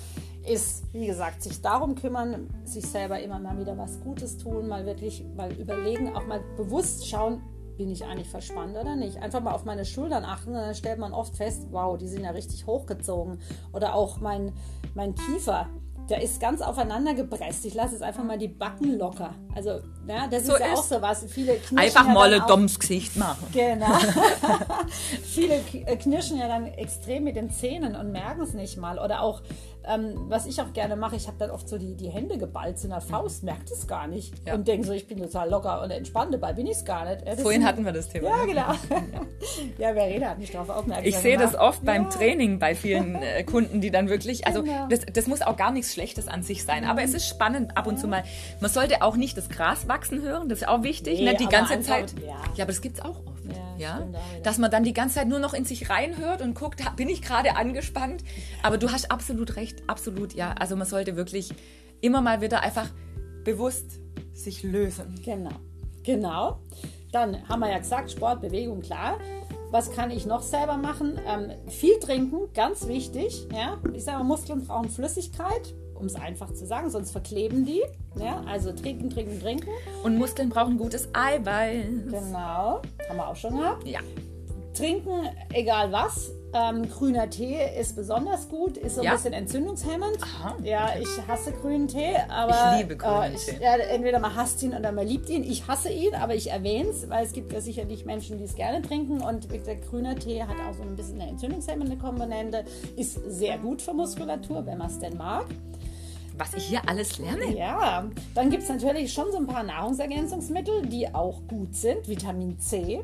ist, wie gesagt, sich darum kümmern, sich selber immer mal wieder was Gutes tun, mal wirklich mal überlegen, auch mal bewusst schauen, bin ich eigentlich verspannt oder nicht. Einfach mal auf meine Schultern achten, und dann stellt man oft fest, wow, die sind ja richtig hochgezogen. Oder auch mein, mein Kiefer, der ist ganz aufeinander gepresst. Ich lasse jetzt einfach mal die Backen locker. Also, ja, das So ist ja ist. auch so was. Viele knirschen Einfach ja mal ein dummes Gesicht machen. Genau. Viele äh, knirschen ja dann extrem mit den Zähnen und merken es nicht mal. Oder auch, ähm, was ich auch gerne mache, ich habe dann oft so die, die Hände geballt zu einer Faust, merkt es gar nicht. Ja. Und denke so, ich bin total locker und entspannt dabei, bin ich es gar nicht. Ja, das Vorhin sind- hatten wir das Thema. Ja, genau. ja, Verena hat mich darauf aufmerksam Ich sehe das oft beim Ja. Training bei vielen äh, Kunden, die dann wirklich, also Genau. das, das muss auch gar nichts Schlechtes an sich sein, aber es ist spannend ab und zu mal. Man sollte auch nicht das Gras wachsen hören, das ist auch wichtig, Nee, nicht die ganze Zeit. ja. Ja, aber das gibt es auch oft. Ja, Ja, dass man dann die ganze Zeit nur noch in sich reinhört und guckt, bin ich gerade angespannt? Aber du hast absolut recht, absolut, ja. Also man sollte wirklich immer mal wieder einfach bewusst sich lösen. Genau. Genau. Dann haben wir ja gesagt, Sport, Bewegung, klar. Was kann ich noch selber machen? Ähm, viel trinken, ganz wichtig. Ja? Ich sage, Muskeln brauchen Flüssigkeit, um es einfach zu sagen, sonst verkleben die. Ja? Also trinken, trinken, trinken. Und Muskeln brauchen gutes Eiweiß. Genau. Haben wir auch schon gehabt. Ja. trinken, egal was. Ähm, grüner Tee ist besonders gut, ist so ein Ja? bisschen entzündungshemmend. Aha, Ja, ich hasse grünen Tee, aber Ich liebe grünen äh, ich, Tee. Ja, entweder man hasst ihn oder man liebt ihn. Ich hasse ihn, aber ich erwähne es, weil es gibt ja sicherlich Menschen, die es gerne trinken. Und wie gesagt, grüner Tee hat auch so ein bisschen eine entzündungshemmende Komponente, ist sehr gut für Muskulatur, wenn man es denn mag. Was ich hier alles lerne. Ja, dann gibt es natürlich schon so ein paar Nahrungsergänzungsmittel, die auch gut sind. Vitamin C,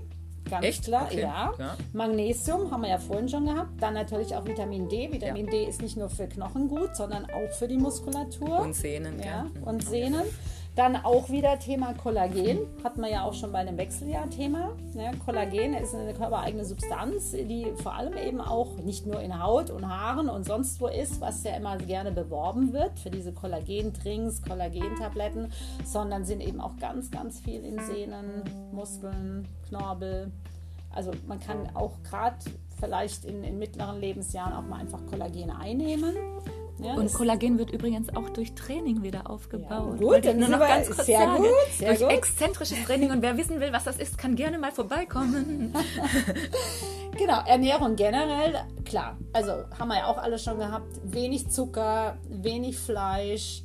ganz Echt? klar, Okay, ja. ja. Magnesium haben wir ja vorhin schon gehabt. Dann natürlich auch Vitamin D. Vitamin D ist nicht nur für Knochen gut, sondern auch für die Muskulatur. Und Sehnen, ja, gell? und Sehnen. Dann auch wieder Thema Kollagen. Hatten wir ja auch schon bei dem Wechseljahr-Thema. Ja, Kollagen ist eine körpereigene Substanz, die vor allem eben auch nicht nur in Haut und Haaren und sonst wo ist, was ja immer gerne beworben wird für diese Kollagendrinks, Kollagentabletten, sondern sind eben auch ganz, ganz viel in Sehnen, Muskeln, Knorpel. Also man kann auch gerade vielleicht in, in mittleren Lebensjahren auch mal einfach Kollagen einnehmen. Ja, Und Kollagen wird übrigens auch durch Training wieder aufgebaut. Ja, gut, dann nur noch ganz kurz sehr sagen. gut, sehr durch gut. exzentrisches Training. Und wer wissen will, was das ist, kann gerne mal vorbeikommen. Genau, Ernährung generell, klar. Also haben wir ja auch alle schon gehabt. Wenig Zucker, wenig Fleisch,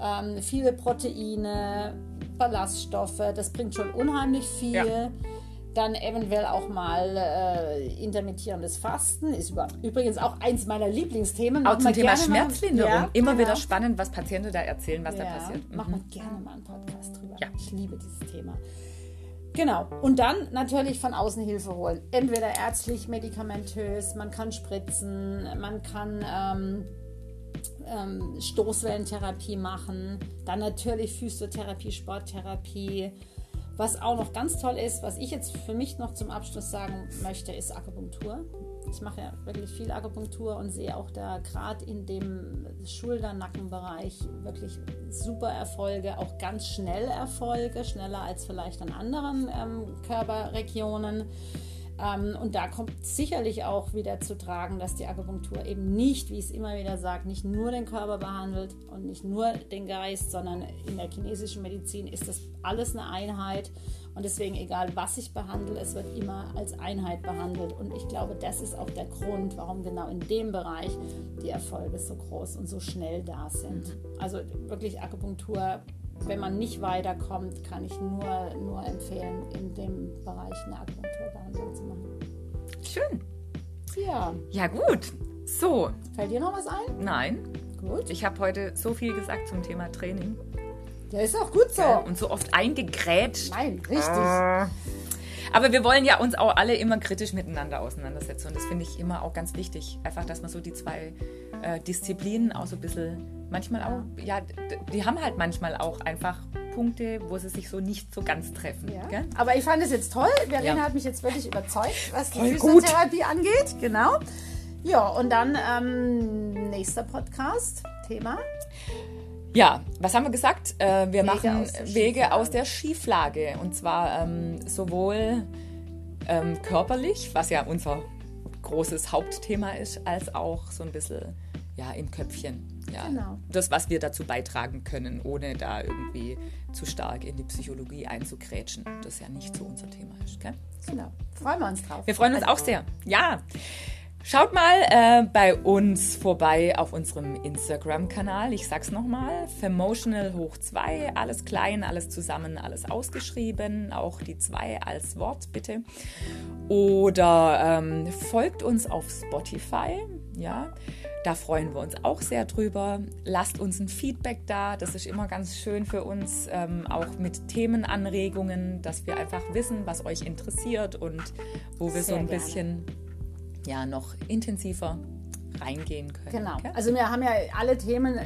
ähm, viele Proteine, Ballaststoffe. Das bringt schon unheimlich viel. Ja. Dann eventuell auch mal äh, intermittierendes Fasten. Ist über, übrigens auch eins meiner Lieblingsthemen. Auch zum Thema Schmerzlinderung. Ja, Immer genau. wieder spannend, was Patienten da erzählen, was da Ja, passiert. Mhm. Machen wir gerne mal einen Podcast drüber. Ja. Ich liebe dieses Thema. Genau. Und dann natürlich von außen Hilfe holen. Entweder ärztlich, medikamentös, man kann spritzen, man kann ähm, ähm, Stoßwellentherapie machen, dann natürlich Physiotherapie, Sporttherapie. Was auch noch ganz toll ist, was ich jetzt für mich noch zum Abschluss sagen möchte, ist Akupunktur. Ich mache ja wirklich viel Akupunktur und sehe auch da gerade in dem Schulter-Nackenbereich wirklich super Erfolge, auch ganz schnell Erfolge, schneller als vielleicht an anderen ähm, Körperregionen. Ähm, und da kommt sicherlich auch wieder zu tragen, dass die Akupunktur eben nicht, wie ich es immer wieder sage, nicht nur den Körper behandelt und nicht nur den Geist, sondern in der chinesischen Medizin ist das alles eine Einheit. Und deswegen, egal was ich behandle, es wird immer als Einheit behandelt. Und ich glaube, das ist auch der Grund, warum genau in dem Bereich die Erfolge so groß und so schnell da sind. Also wirklich Akupunktur wenn man nicht weiterkommt, kann ich nur, nur empfehlen, in dem Bereich eine Akupunkturbehandlung zu machen. Schön. Ja, Ja, gut. So, fällt dir noch was ein? nein. Gut. Ich habe heute so viel gesagt zum Thema Training. Ja, ist auch gut so. Und so oft eingegrätscht. Nein, richtig. Aber wir wollen ja uns auch alle immer kritisch miteinander auseinandersetzen. Und das finde ich immer auch ganz wichtig. Einfach, dass man so die zwei äh, Disziplinen auch so ein bisschen, manchmal auch, ja, die haben halt manchmal auch einfach Punkte, wo sie sich so nicht so ganz treffen. Ja. Aber ich fand es jetzt toll. Verena Ja. hat mich jetzt wirklich überzeugt, was die. Physiotherapie angeht. Genau. Ja, und dann ähm, nächster Podcast, Thema. Ja, was haben wir gesagt? Äh, wir machen aus Wege aus der Schieflage. Und zwar ähm, sowohl ähm, körperlich, was ja unser großes Hauptthema ist, als auch so ein bisschen ja, im Köpfchen. Ja, Genau. Das, was wir dazu beitragen können, ohne da irgendwie zu stark in die Psychologie einzugrätschen. Das ja nicht so unser Thema ist. Gell? Genau. Freuen wir uns drauf. Wir freuen uns auch sehr. Ja. Schaut mal äh, bei uns vorbei auf unserem Instagram-Kanal. Ich sag's nochmal: Femotional hoch 2. Alles klein, alles zusammen, alles ausgeschrieben. Auch die 2 als Wort, bitte. Oder ähm, folgt uns auf Spotify. Ja. Da freuen wir uns auch sehr drüber. Lasst uns ein Feedback da. Das ist immer ganz schön für uns. Ähm, auch mit Themenanregungen, dass wir einfach wissen, was euch interessiert und wo wir so Sehr ein gerne. bisschen ja, noch intensiver reingehen können. Genau. gell? Also wir haben ja alle Themen,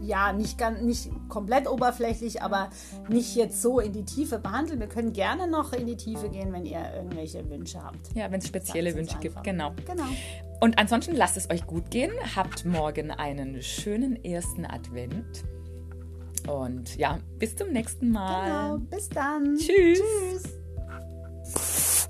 ja, nicht, ganz, nicht komplett oberflächlich, aber nicht jetzt so in die Tiefe behandelt. Wir können gerne noch in die Tiefe gehen, wenn ihr irgendwelche Wünsche habt. ja, wenn es spezielle Wünsche gibt. Genau. Genau. Und ansonsten lasst es euch gut gehen. Habt morgen einen schönen ersten Advent. Und ja, bis zum nächsten Mal. Genau. Bis dann. Tschüss. Tschüss.